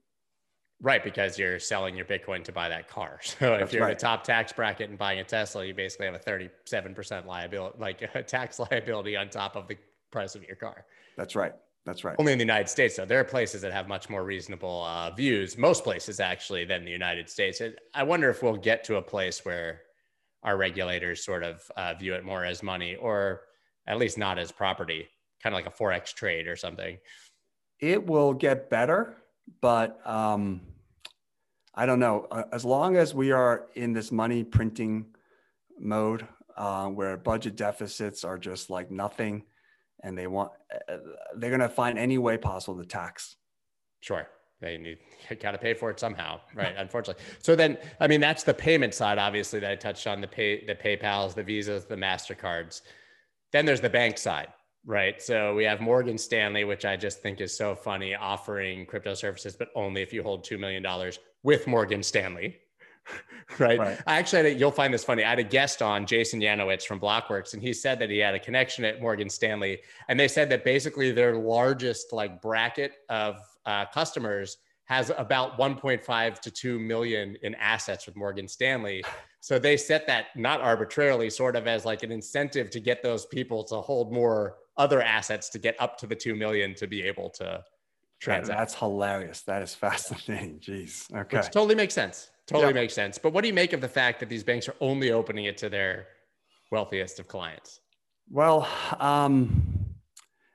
Right, because you're selling your Bitcoin to buy that car. So That's if you're right. in the top tax bracket and buying a Tesla, you basically have a 37% liability, like a tax liability on top of the price of your car. That's right. That's right. Only in the United States, though. There are places that have much more reasonable uh, views, most places actually, than the United States. I wonder if we'll get to a place where our regulators sort of uh, view it more as money or at least not as property, kind of like a forex trade or something. It will get better, but um, I don't know. Uh, as long as we are in this money printing mode uh, where budget deficits are just like nothing, and they want uh, they're going to find any way possible to tax. Sure they need got to pay for it somehow, right? Unfortunately. So then, I mean, that's the payment side, obviously, that I touched on the pay, the PayPal's, the Visas, the Mastercards. Then there's the bank side, right? So we have Morgan Stanley, which I just think is so funny, offering crypto services, but only if you hold two million dollars with Morgan Stanley. right? right. I actually, a, you'll find this funny. I had a guest on, Jason Yanowitz from Blockworks, and he said that he had a connection at Morgan Stanley, and they said that basically their largest like bracket of uh, customers has about 1.5 to 2 million in assets with Morgan Stanley. So they set that not arbitrarily, sort of as like an incentive to get those people to hold more other assets to get up to the 2 million to be able to transact. That's hilarious. That is fascinating. Jeez. Okay. Which totally makes sense. Totally yep. makes sense. But what do you make of the fact that these banks are only opening it to their wealthiest of clients? Well, um,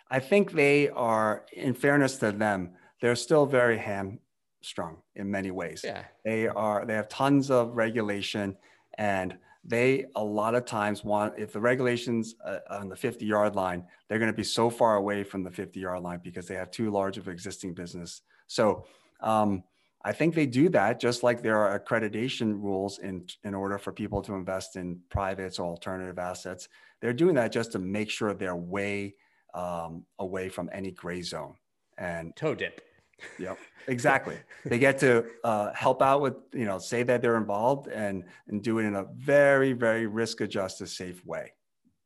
I think they are, in fairness to them, they're still very hamstrung in many ways. Yeah. They are they have tons of regulation and they a lot of times want if the regulations uh, on the 50 yard line they're going to be so far away from the 50 yard line because they have too large of existing business so um, i think they do that just like there are accreditation rules in in order for people to invest in privates or alternative assets they're doing that just to make sure they're way um, away from any gray zone and toe dip Yep, exactly. they get to uh, help out with, you know, say that they're involved and and do it in a very, very risk adjusted, safe way.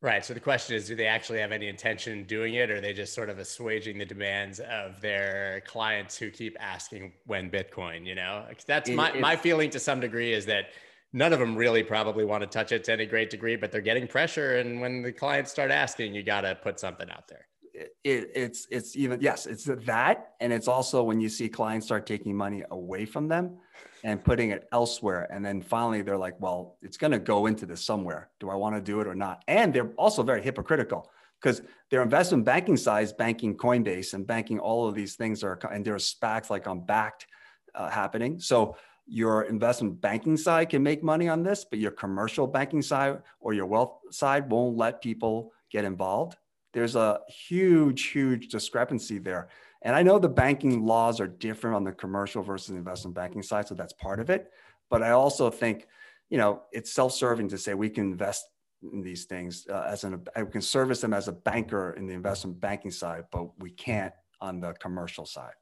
Right. So the question is, do they actually have any intention doing it, or are they just sort of assuaging the demands of their clients who keep asking when Bitcoin? You know, that's it, my my feeling to some degree is that none of them really probably want to touch it to any great degree, but they're getting pressure, and when the clients start asking, you got to put something out there it, it's it's even yes it's that and it's also when you see clients start taking money away from them and putting it elsewhere and then finally they're like well it's going to go into this somewhere. Do i want to do it or not? And they're also very hypocritical because their investment banking side banking coinbase and banking all of these things are and there's spacs like on backed uh, happening. So your investment banking side can make money on this but your commercial banking side or your wealth side won't let people get involved there's a huge, huge discrepancy there. And I know the banking laws are different on the commercial versus the investment banking side, so that's part of it. But I also think, you know, it's self-serving to say we can invest in these things uh, as an I can service them as a banker in the investment banking side, but we can't on the commercial side.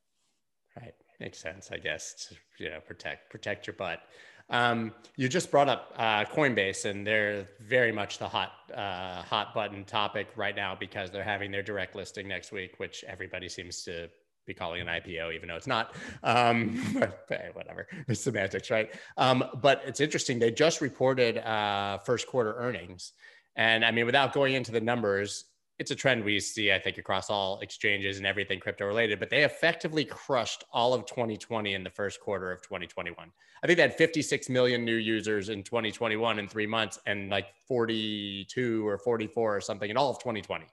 Right, makes sense, I guess. To, you know, protect protect your butt. Um, you just brought up uh, Coinbase, and they're very much the hot uh, hot button topic right now because they're having their direct listing next week, which everybody seems to be calling an IPO, even though it's not. Um, but hey, whatever, it's semantics, right? Um, but it's interesting. They just reported uh, first quarter earnings, and I mean, without going into the numbers, it's a trend we see, I think, across all exchanges and everything crypto related, but they effectively crushed all of 2020 in the first quarter of 2021. I think they had 56 million new users in 2021 in three months and like 42 or 44 or something in all of 2020.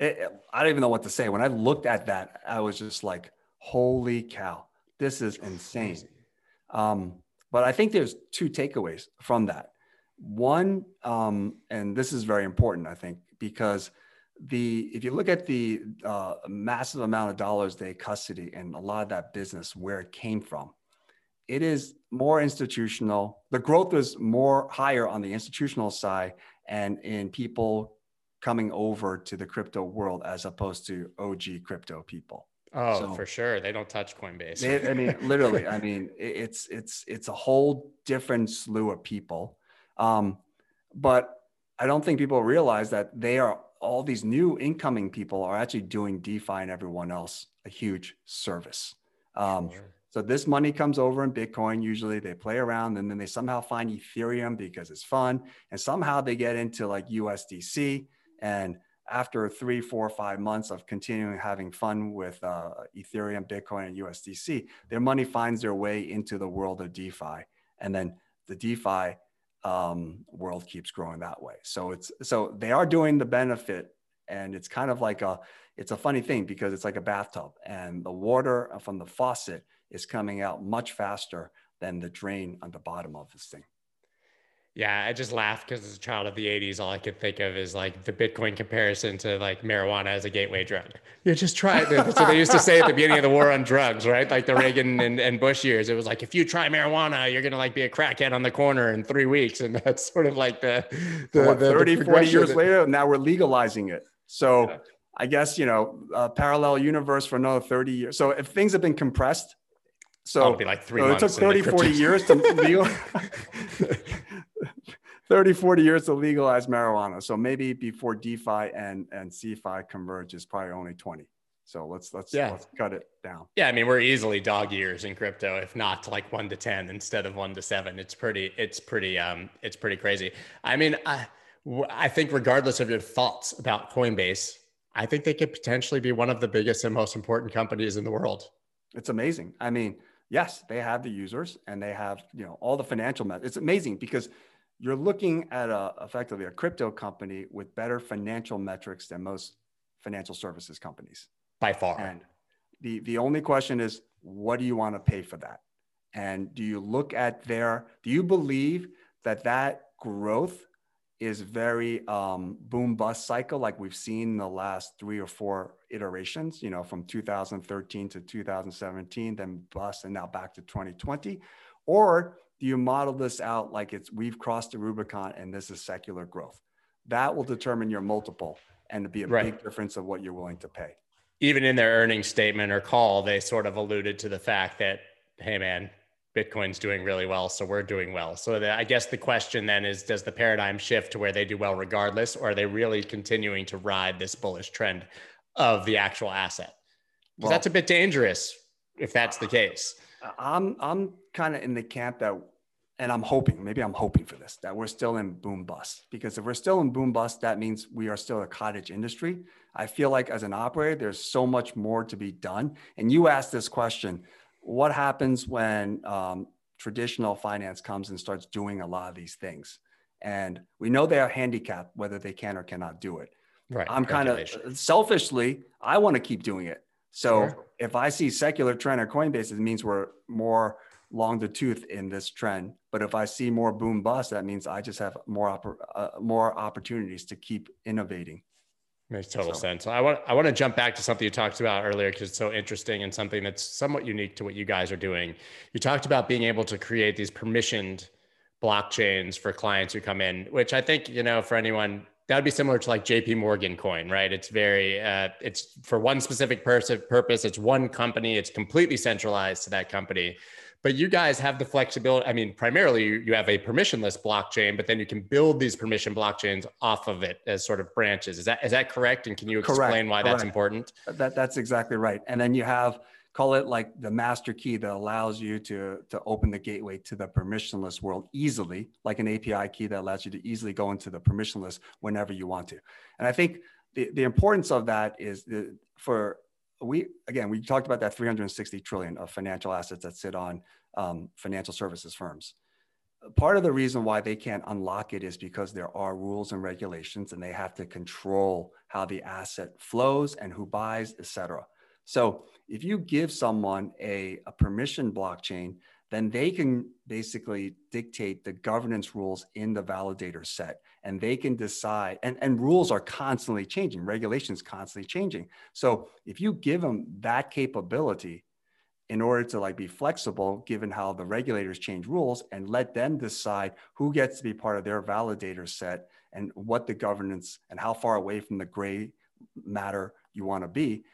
It, I don't even know what to say. When I looked at that, I was just like, holy cow, this is insane. Um, but I think there's two takeaways from that. One, um, and this is very important, I think, because the if you look at the uh, massive amount of dollars they custody and a lot of that business where it came from it is more institutional. The growth is more higher on the institutional side and in people coming over to the crypto world as opposed to og crypto people. Oh so, for sure. They don't touch coinbase. They, i mean literally i mean it's it's it's a whole different slew of people. Um, but I don't think people realize that they are all these new incoming people are actually doing DeFi and everyone else a huge service. Um, sure. So this money comes over in Bitcoin. Usually they play around and then they somehow find Ethereum because it's fun. And somehow they get into like USDC. And after three, four, five months of continuing having fun with uh, Ethereum, Bitcoin, and USDC, their money finds their way into the world of DeFi. And then the DeFi um, world keeps growing that way. So it's so they are doing the benefit, and it's kind of like a it's a funny thing because it's like a bathtub, and the water from the faucet is coming out much faster than the drain on the bottom of this thing. Yeah, I just laugh because as a child of the 80s, all I could think of is like the Bitcoin comparison to like marijuana as a gateway drug. You just try it. That's what they used to say at the beginning of the war on drugs, right? Like the Reagan and, and Bush years. It was like, if you try marijuana, you're going to like be a crackhead on the corner in three weeks. And that's sort of like the, the, what, the 30, the 40 years later, now we're legalizing it. So yeah. I guess, you know, a parallel universe for another 30 years. So if things have been compressed, so oh, it'll be like three so it took 30, 40 years to legal. 30, 40 years to legalize marijuana. So maybe before DeFi and, and CeFi converge is probably only 20. So let's let's yeah. let's cut it down. Yeah, I mean we're easily dog years in crypto, if not like one to ten instead of one to seven. It's pretty it's pretty um it's pretty crazy. I mean I I think regardless of your thoughts about Coinbase, I think they could potentially be one of the biggest and most important companies in the world. It's amazing. I mean, yes, they have the users and they have you know all the financial methods. It's amazing because you're looking at a effectively a crypto company with better financial metrics than most financial services companies by far. And the the only question is, what do you want to pay for that? And do you look at their? Do you believe that that growth is very um, boom bust cycle like we've seen in the last three or four iterations you know from 2013 to 2017 then bust and now back to 2020 or do you model this out like it's we've crossed the rubicon and this is secular growth that will determine your multiple and be a right. big difference of what you're willing to pay even in their earnings statement or call they sort of alluded to the fact that hey man Bitcoin's doing really well, so we're doing well. So the, I guess the question then is, does the paradigm shift to where they do well regardless, or are they really continuing to ride this bullish trend of the actual asset? Because well, that's a bit dangerous if that's the case. I'm I'm kind of in the camp that, and I'm hoping, maybe I'm hoping for this, that we're still in boom bust. Because if we're still in boom bust, that means we are still a cottage industry. I feel like as an operator, there's so much more to be done. And you asked this question what happens when um, traditional finance comes and starts doing a lot of these things? And we know they are handicapped whether they can or cannot do it. Right. I'm kind of selfishly, I want to keep doing it. So sure. if I see secular trend or Coinbase, it means we're more long the tooth in this trend. But if I see more boom bust, that means I just have more oppor- uh, more opportunities to keep innovating. Makes total so. sense. I want I want to jump back to something you talked about earlier because it's so interesting and something that's somewhat unique to what you guys are doing. You talked about being able to create these permissioned blockchains for clients who come in, which I think, you know, for anyone, that would be similar to like JP Morgan coin, right? It's very, uh, it's for one specific pers- purpose. It's one company. It's completely centralized to that company. But you guys have the flexibility. I mean, primarily you have a permissionless blockchain, but then you can build these permission blockchains off of it as sort of branches. Is that is that correct? And can you explain correct, why correct. that's important? That that's exactly right. And then you have call it like the master key that allows you to, to open the gateway to the permissionless world easily, like an API key that allows you to easily go into the permissionless whenever you want to. And I think the, the importance of that is the, for we, again, we talked about that 360 trillion of financial assets that sit on um, financial services firms. Part of the reason why they can't unlock it is because there are rules and regulations and they have to control how the asset flows and who buys, et cetera. So if you give someone a, a permission blockchain, then they can basically dictate the governance rules in the validator set and they can decide and, and rules are constantly changing regulations constantly changing. So if you give them that capability in order to like be flexible given how the regulators change rules and let them decide who gets to be part of their validator set and what the governance and how far away from the gray matter you want to be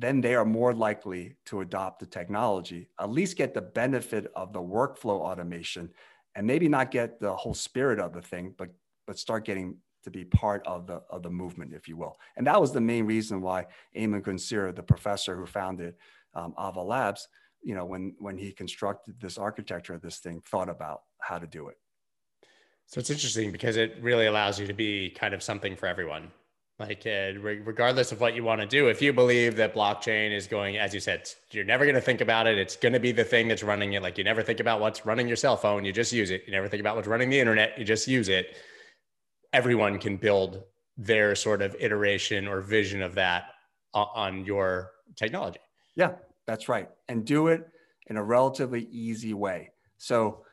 then they are more likely to adopt the technology, at least get the benefit of the workflow automation, and maybe not get the whole spirit of the thing, but but start getting to be part of the of the movement, if you will. And that was the main reason why Emin Gün Sirer, the professor who founded um, Ava Labs, you know, when when he constructed this architecture of this thing, thought about how to do it. So it's interesting because it really allows you to be kind of something for everyone like uh, regardless of what you want to do if you believe that blockchain is going as you said you're never going to think about it. It's going to be the thing that's running it. Like you never think about what's running your cell phone you just use it. You never think about what's running the internet you just use it. Everyone can build their sort of iteration or vision of that on your technology. Yeah that's right. And do it in a relatively easy way. So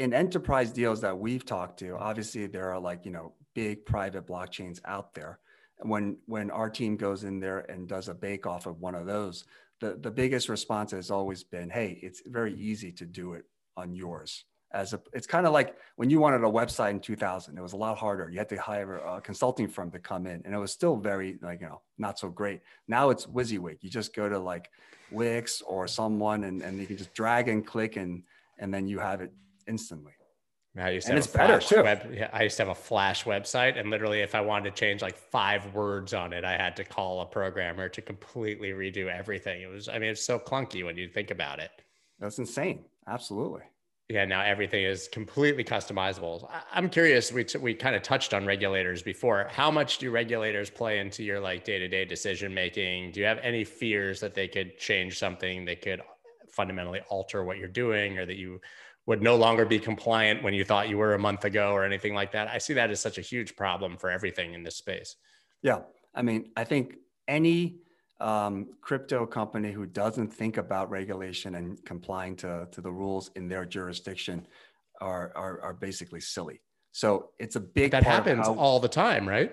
in enterprise deals that we've talked to obviously there are like you know big private blockchains out there when when our team goes in there and does a bake off of one of those the, the biggest response has always been hey it's very easy to do it on yours. As a it's kind of like when you wanted a website in 2000 it was a lot harder. You had to hire a consulting firm to come in and it was still very like you know not so great. Now it's WYSIWYG. You just go to like wix or someone and, and you can just drag and click and and then you have it instantly I used to and have it's better too. Web, yeah, I used to have a Flash website, and literally, if I wanted to change like five words on it, I had to call a programmer to completely redo everything. It was, I mean, it's so clunky when you think about it. That's insane. Absolutely. Yeah, now everything is completely customizable. I'm curious. We t- we kind of touched on regulators before. How much do regulators play into your like day to day decision making? Do you have any fears that they could change something that could fundamentally alter what you're doing, or that you would no longer be compliant when you thought you were a month ago or anything like that. I see that as such a huge problem for everything in this space. Yeah. I mean, I think any um, crypto company who doesn't think about regulation and complying to, to the rules in their jurisdiction are, are, are basically silly. So it's a big that happens how, all the time, right?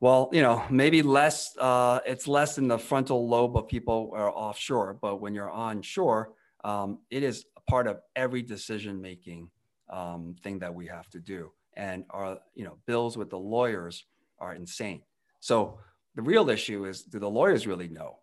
Well, you know, maybe less. Uh, it's less in the frontal lobe of people are offshore, but when you're onshore, um, it is part of every decision making um, thing that we have to do. And our, you know, bills with the lawyers are insane. So the real issue is, do the lawyers really know?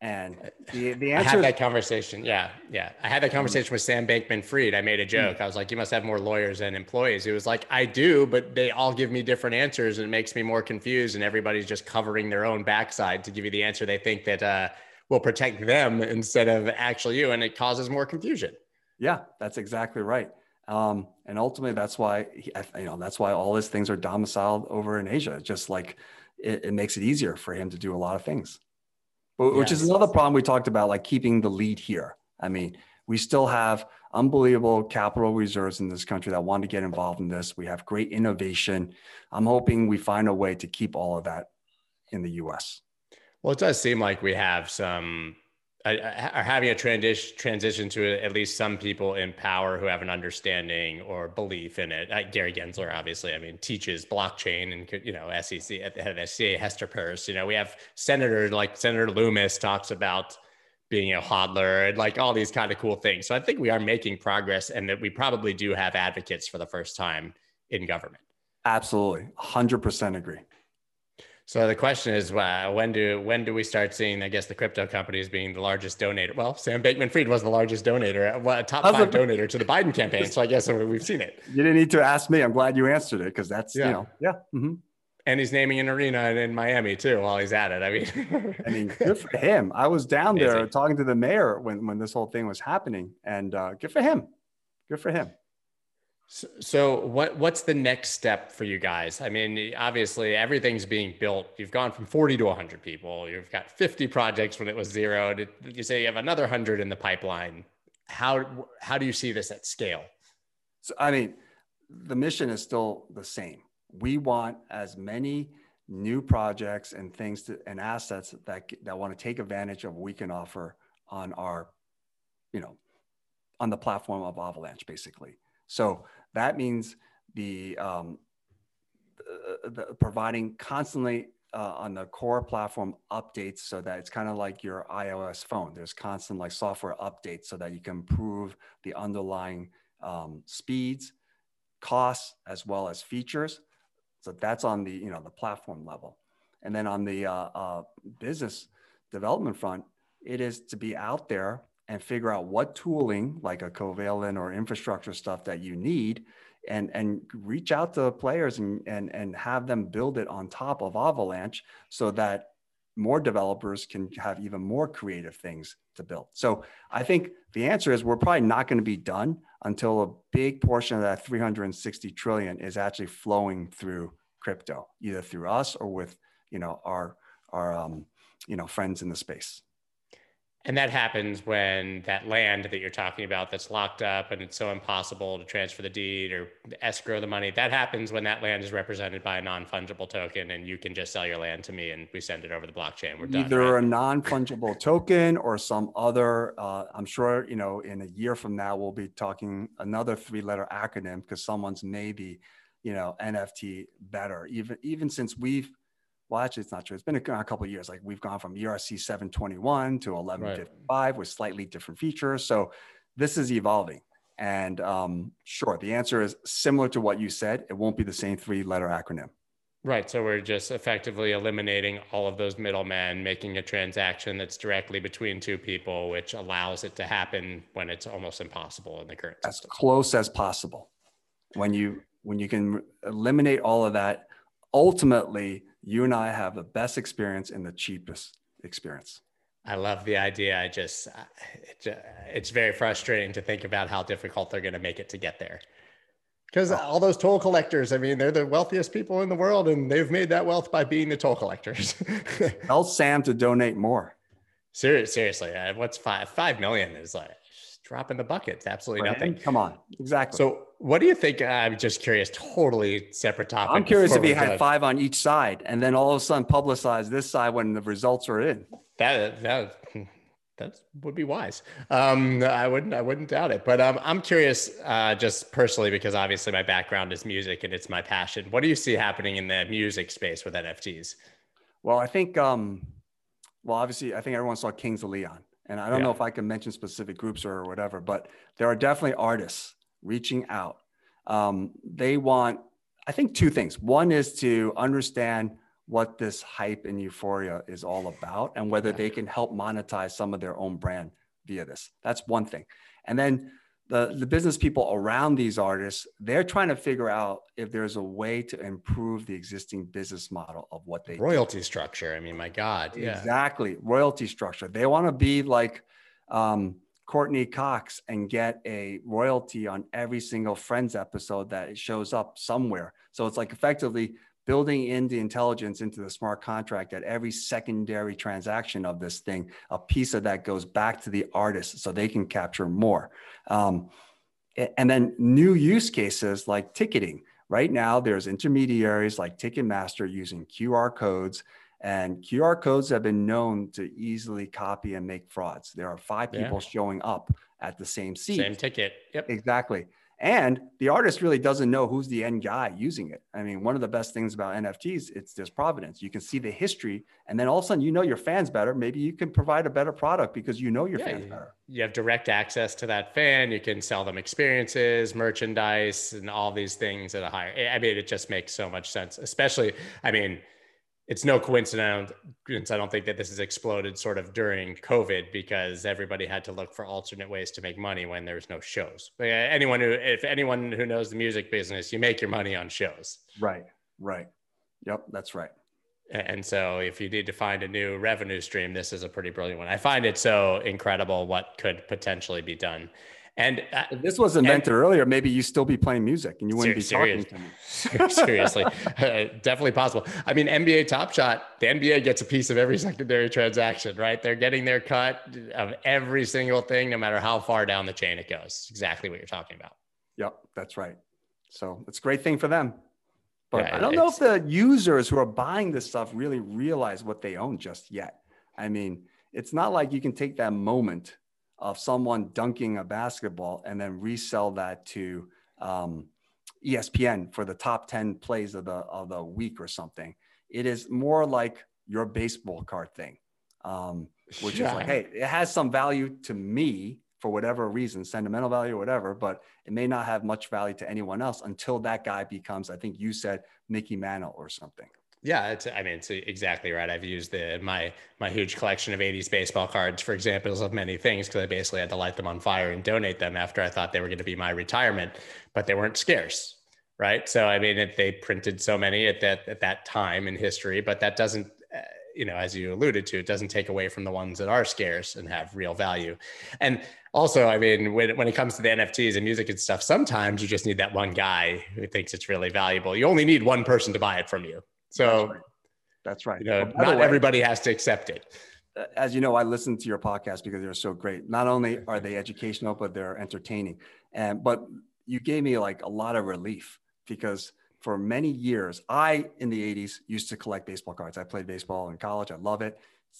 And the, the answer. I had that conversation. Yeah. Yeah. I had that conversation with Sam Bankman Fried. I made a joke. I was like, you must have more lawyers than employees. He was like, I do, but they all give me different answers and it makes me more confused. And everybody's just covering their own backside to give you the answer they think that uh, will protect them instead of actually you. And it causes more confusion. Yeah, that's exactly right. Um, and ultimately, that's why you know that's why all his things are domiciled over in Asia. Just like it, it makes it easier for him to do a lot of things, but, yes. which is another problem we talked about, like keeping the lead here. I mean, we still have unbelievable capital reserves in this country that want to get involved in this. We have great innovation. I'm hoping we find a way to keep all of that in the U.S. Well, it does seem like we have some are having a transition transition to at least some people in power who have an understanding or belief in it. Uh, Gary Gensler, obviously, I mean, teaches blockchain and you know SEC at the head of SCA, Hester Peirce. You know, we have senators like Senator Loomis talks about being a hodler and like all these kind of cool things. So I think we are making progress and that we probably do have advocates for the first time in government. Absolutely. 100% agree. So the question is, uh, when do when do we start seeing? I guess the crypto companies being the largest donator. Well, Sam Bankman-Fried was the largest donator, well, top five donator to the Biden campaign. So I guess we've seen it. You didn't need to ask me. I'm glad you answered it because that's yeah. you know yeah. Mm-hmm. And he's naming an arena in Miami too while he's at it. I mean, I mean, good for him. I was down there talking to the mayor when when this whole thing was happening, and uh, good for him. Good for him. So, what what's the next step for you guys? I mean, obviously everything's being built. You've gone from 40 to 100 people. You've got 50 projects when it was zero. You say you have another 100 in the pipeline? How how do you see this at scale? So, I mean, the mission is still the same. We want as many new projects and things to, and assets that that want to take advantage of what we can offer on our, you know, on the platform of Avalanche, basically. So that means the, um, the, the providing constantly uh, on the core platform updates so that it's kind of like your iOS phone. There's constant like software updates so that you can improve the underlying um, speeds, costs, as well as features. So that's on the you know the platform level, and then on the uh, uh, business development front, it is to be out there and figure out what tooling like a covalent or infrastructure stuff that you need and and reach out to players and and and have them build it on top of avalanche so that more developers can have even more creative things to build. So i think the answer is we're probably not going to be done until a big portion of that 360 trillion is actually flowing through crypto either through us or with you know our our um, you know friends in the space and that happens when that land that you're talking about that's locked up and it's so impossible to transfer the deed or escrow the money. That happens when that land is represented by a non fungible token and you can just sell your land to me and we send it over the blockchain. We're done. Either right? a non fungible token or some other, uh, I'm sure, you know, in a year from now, we'll be talking another three letter acronym because someone's maybe, you know, NFT better. Even, even since we've, well, actually, it's not true. It's been a, a couple of years. Like we've gone from ERC 721 to 1155 right. with slightly different features. So this is evolving. And um, sure, the answer is similar to what you said. It won't be the same three letter acronym. Right. So we're just effectively eliminating all of those middlemen, making a transaction that's directly between two people, which allows it to happen when it's almost impossible in the current as close as possible. When you when you can eliminate all of that, ultimately you and I have the best experience and the cheapest experience. I love the idea. I just, it's very frustrating to think about how difficult they're going to make it to get there. Because oh. all those toll collectors, I mean, they're the wealthiest people in the world and they've made that wealth by being the toll collectors. Tell Sam to donate more. Seriously, seriously. Uh, what's five? Five million is like drop in the bucket. It's absolutely nothing. Come on. Exactly. So what do you think? I'm just curious, totally separate topic. I'm curious if he had five on each side and then all of a sudden publicize this side when the results are in. That, that, that would be wise. Um, I wouldn't, I wouldn't doubt it, but um, I'm curious uh, just personally, because obviously my background is music and it's my passion. What do you see happening in the music space with NFTs? Well, I think, um, well, obviously I think everyone saw Kings of Leon and I don't yeah. know if I can mention specific groups or whatever, but there are definitely artists reaching out. Um, they want, I think, two things. One is to understand what this hype and euphoria is all about and whether they can help monetize some of their own brand via this. That's one thing. And then the, the business people around these artists, they're trying to figure out if there's a way to improve the existing business model of what they royalty do. structure. I mean, my God. Yeah. Exactly. Royalty structure. They want to be like um, Courteney Cox and get a royalty on every single Friends episode that it shows up somewhere. So it's like effectively building in the intelligence into the smart contract at every secondary transaction of this thing, a piece of that goes back to the artist so they can capture more. Um, and then new use cases like ticketing. Right now, there's intermediaries like Ticketmaster using QR codes, and QR codes have been known to easily copy and make frauds. There are five people showing up at the same seat. Same ticket. Yep. Exactly. And the artist really doesn't know who's the end guy using it. I mean, one of the best things about NFTs, it's there's providence. You can see the history, and then all of a sudden you know your fans better. Maybe you can provide a better product because you know your yeah, fans better. You have direct access to that fan. You can sell them experiences, merchandise, and all these things at a higher. I mean, it just makes so much sense. Especially, I mean, it's no coincidence. I don't think that this has exploded sort of during COVID because everybody had to look for alternate ways to make money when there's no shows. But anyone who, if anyone who knows the music business, you make your money on shows. Right. Right. Yep. That's right. And so, if you need to find a new revenue stream, this is a pretty brilliant one. I find it so incredible what could potentially be done. And uh, this was invented and, earlier, maybe you still be playing music and you wouldn't be talking to me. Seriously, uh, definitely possible. I mean, NBA Top Shot, the NBA gets a piece of every secondary transaction, right? They're getting their cut of every single thing, no matter how far down the chain it goes. Exactly what you're talking about. Yep, that's right. So it's a great thing for them. But yeah, I don't know if the users who are buying this stuff really realize what they own just yet. I mean, it's not like you can take that moment of someone dunking a basketball and then resell that to um, ESPN for the top 10 plays of the, of the week or something. It is more like your baseball card thing, um, which yeah. is like, hey, it has some value to me for whatever reason, sentimental value or whatever, but it may not have much value to anyone else until that guy becomes, I think you said Mickey Mantle or something. Yeah, it's, I mean, it's exactly right. I've used the my my huge collection of '80s baseball cards for examples of many things because I basically had to light them on fire and donate them after I thought they were going to be my retirement, but they weren't scarce, right? So I mean, it, they printed so many at that at that time in history, but that doesn't, uh, you know, as you alluded to, it doesn't take away from the ones that are scarce and have real value. And also, I mean, when when it comes to the NFTs and music and stuff, sometimes you just need that one guy who thinks it's really valuable. You only need one person to buy it from you so that's right. You know, not way, everybody has to accept it. Uh, as you know, I listen to your podcast because they're so great. Not only are they educational, but they're entertaining. And but you gave me like a lot of relief because for many years, I in the 80s used to collect baseball cards. I played baseball in college. I love it.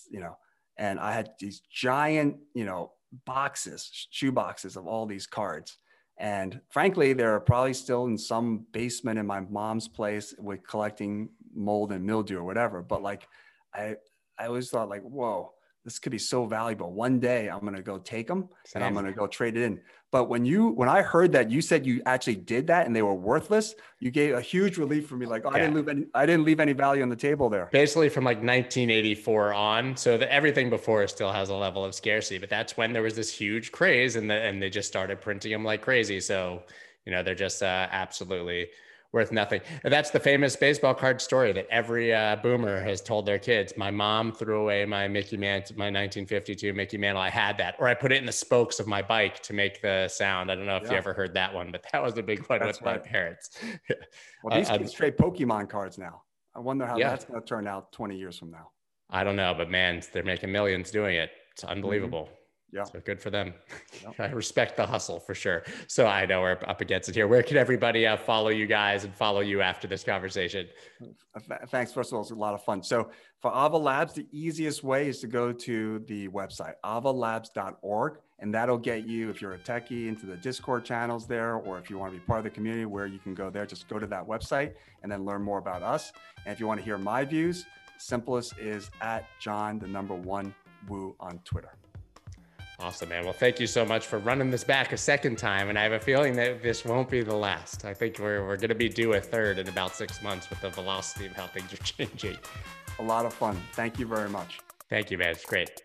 You know, and I had these giant, you know, boxes, shoe boxes of all these cards. And frankly, they're probably still in some basement in my mom's place with collecting mold and mildew or whatever. But like, I I always thought like, whoa, this could be so valuable. One day I'm gonna go take them Same. and I'm gonna go trade it in. But when you when I heard that you said you actually did that and they were worthless, you gave a huge relief for me. Like, oh, yeah. I didn't leave any I didn't leave any value on the table there. Basically from like 1984 on. So that everything before still has a level of scarcity, but that's when there was this huge craze and the, and they just started printing them like crazy. So you know they're just uh, absolutely worth nothing. And that's the famous baseball card story that every uh, boomer has told their kids. My mom threw away my Mickey Mantle, my 1952 Mickey Mantle. I had that, or I put it in the spokes of my bike to make the sound. I don't know if yeah. you ever heard that one, but that was a big one that's with right. my parents. well, these uh, kids trade Pokemon cards now. I wonder how yeah. that's going to turn out 20 years from now. I don't know, but man, they're making millions doing it. It's unbelievable. Mm-hmm. Yeah. So good for them. Yep. I respect the hustle for sure. So I know we're up against it here. Where can everybody uh, follow you guys and follow you after this conversation? Thanks. First of all, it's a lot of fun. So for Ava Labs, the easiest way is to go to the website, avalabs.org. And that'll get you, if you're a techie, into the Discord channels there, or if you want to be part of the community where you can go there, just go to that website and then learn more about us. And if you want to hear my views, simplest is at John, the number one Wu on Twitter. Awesome, man. Well, thank you so much for running this back a second time. And I have a feeling that this won't be the last. I think we're, we're going to be due a third in about six months with the velocity of how things are changing. A lot of fun. Thank you very much. Thank you, man. It's great.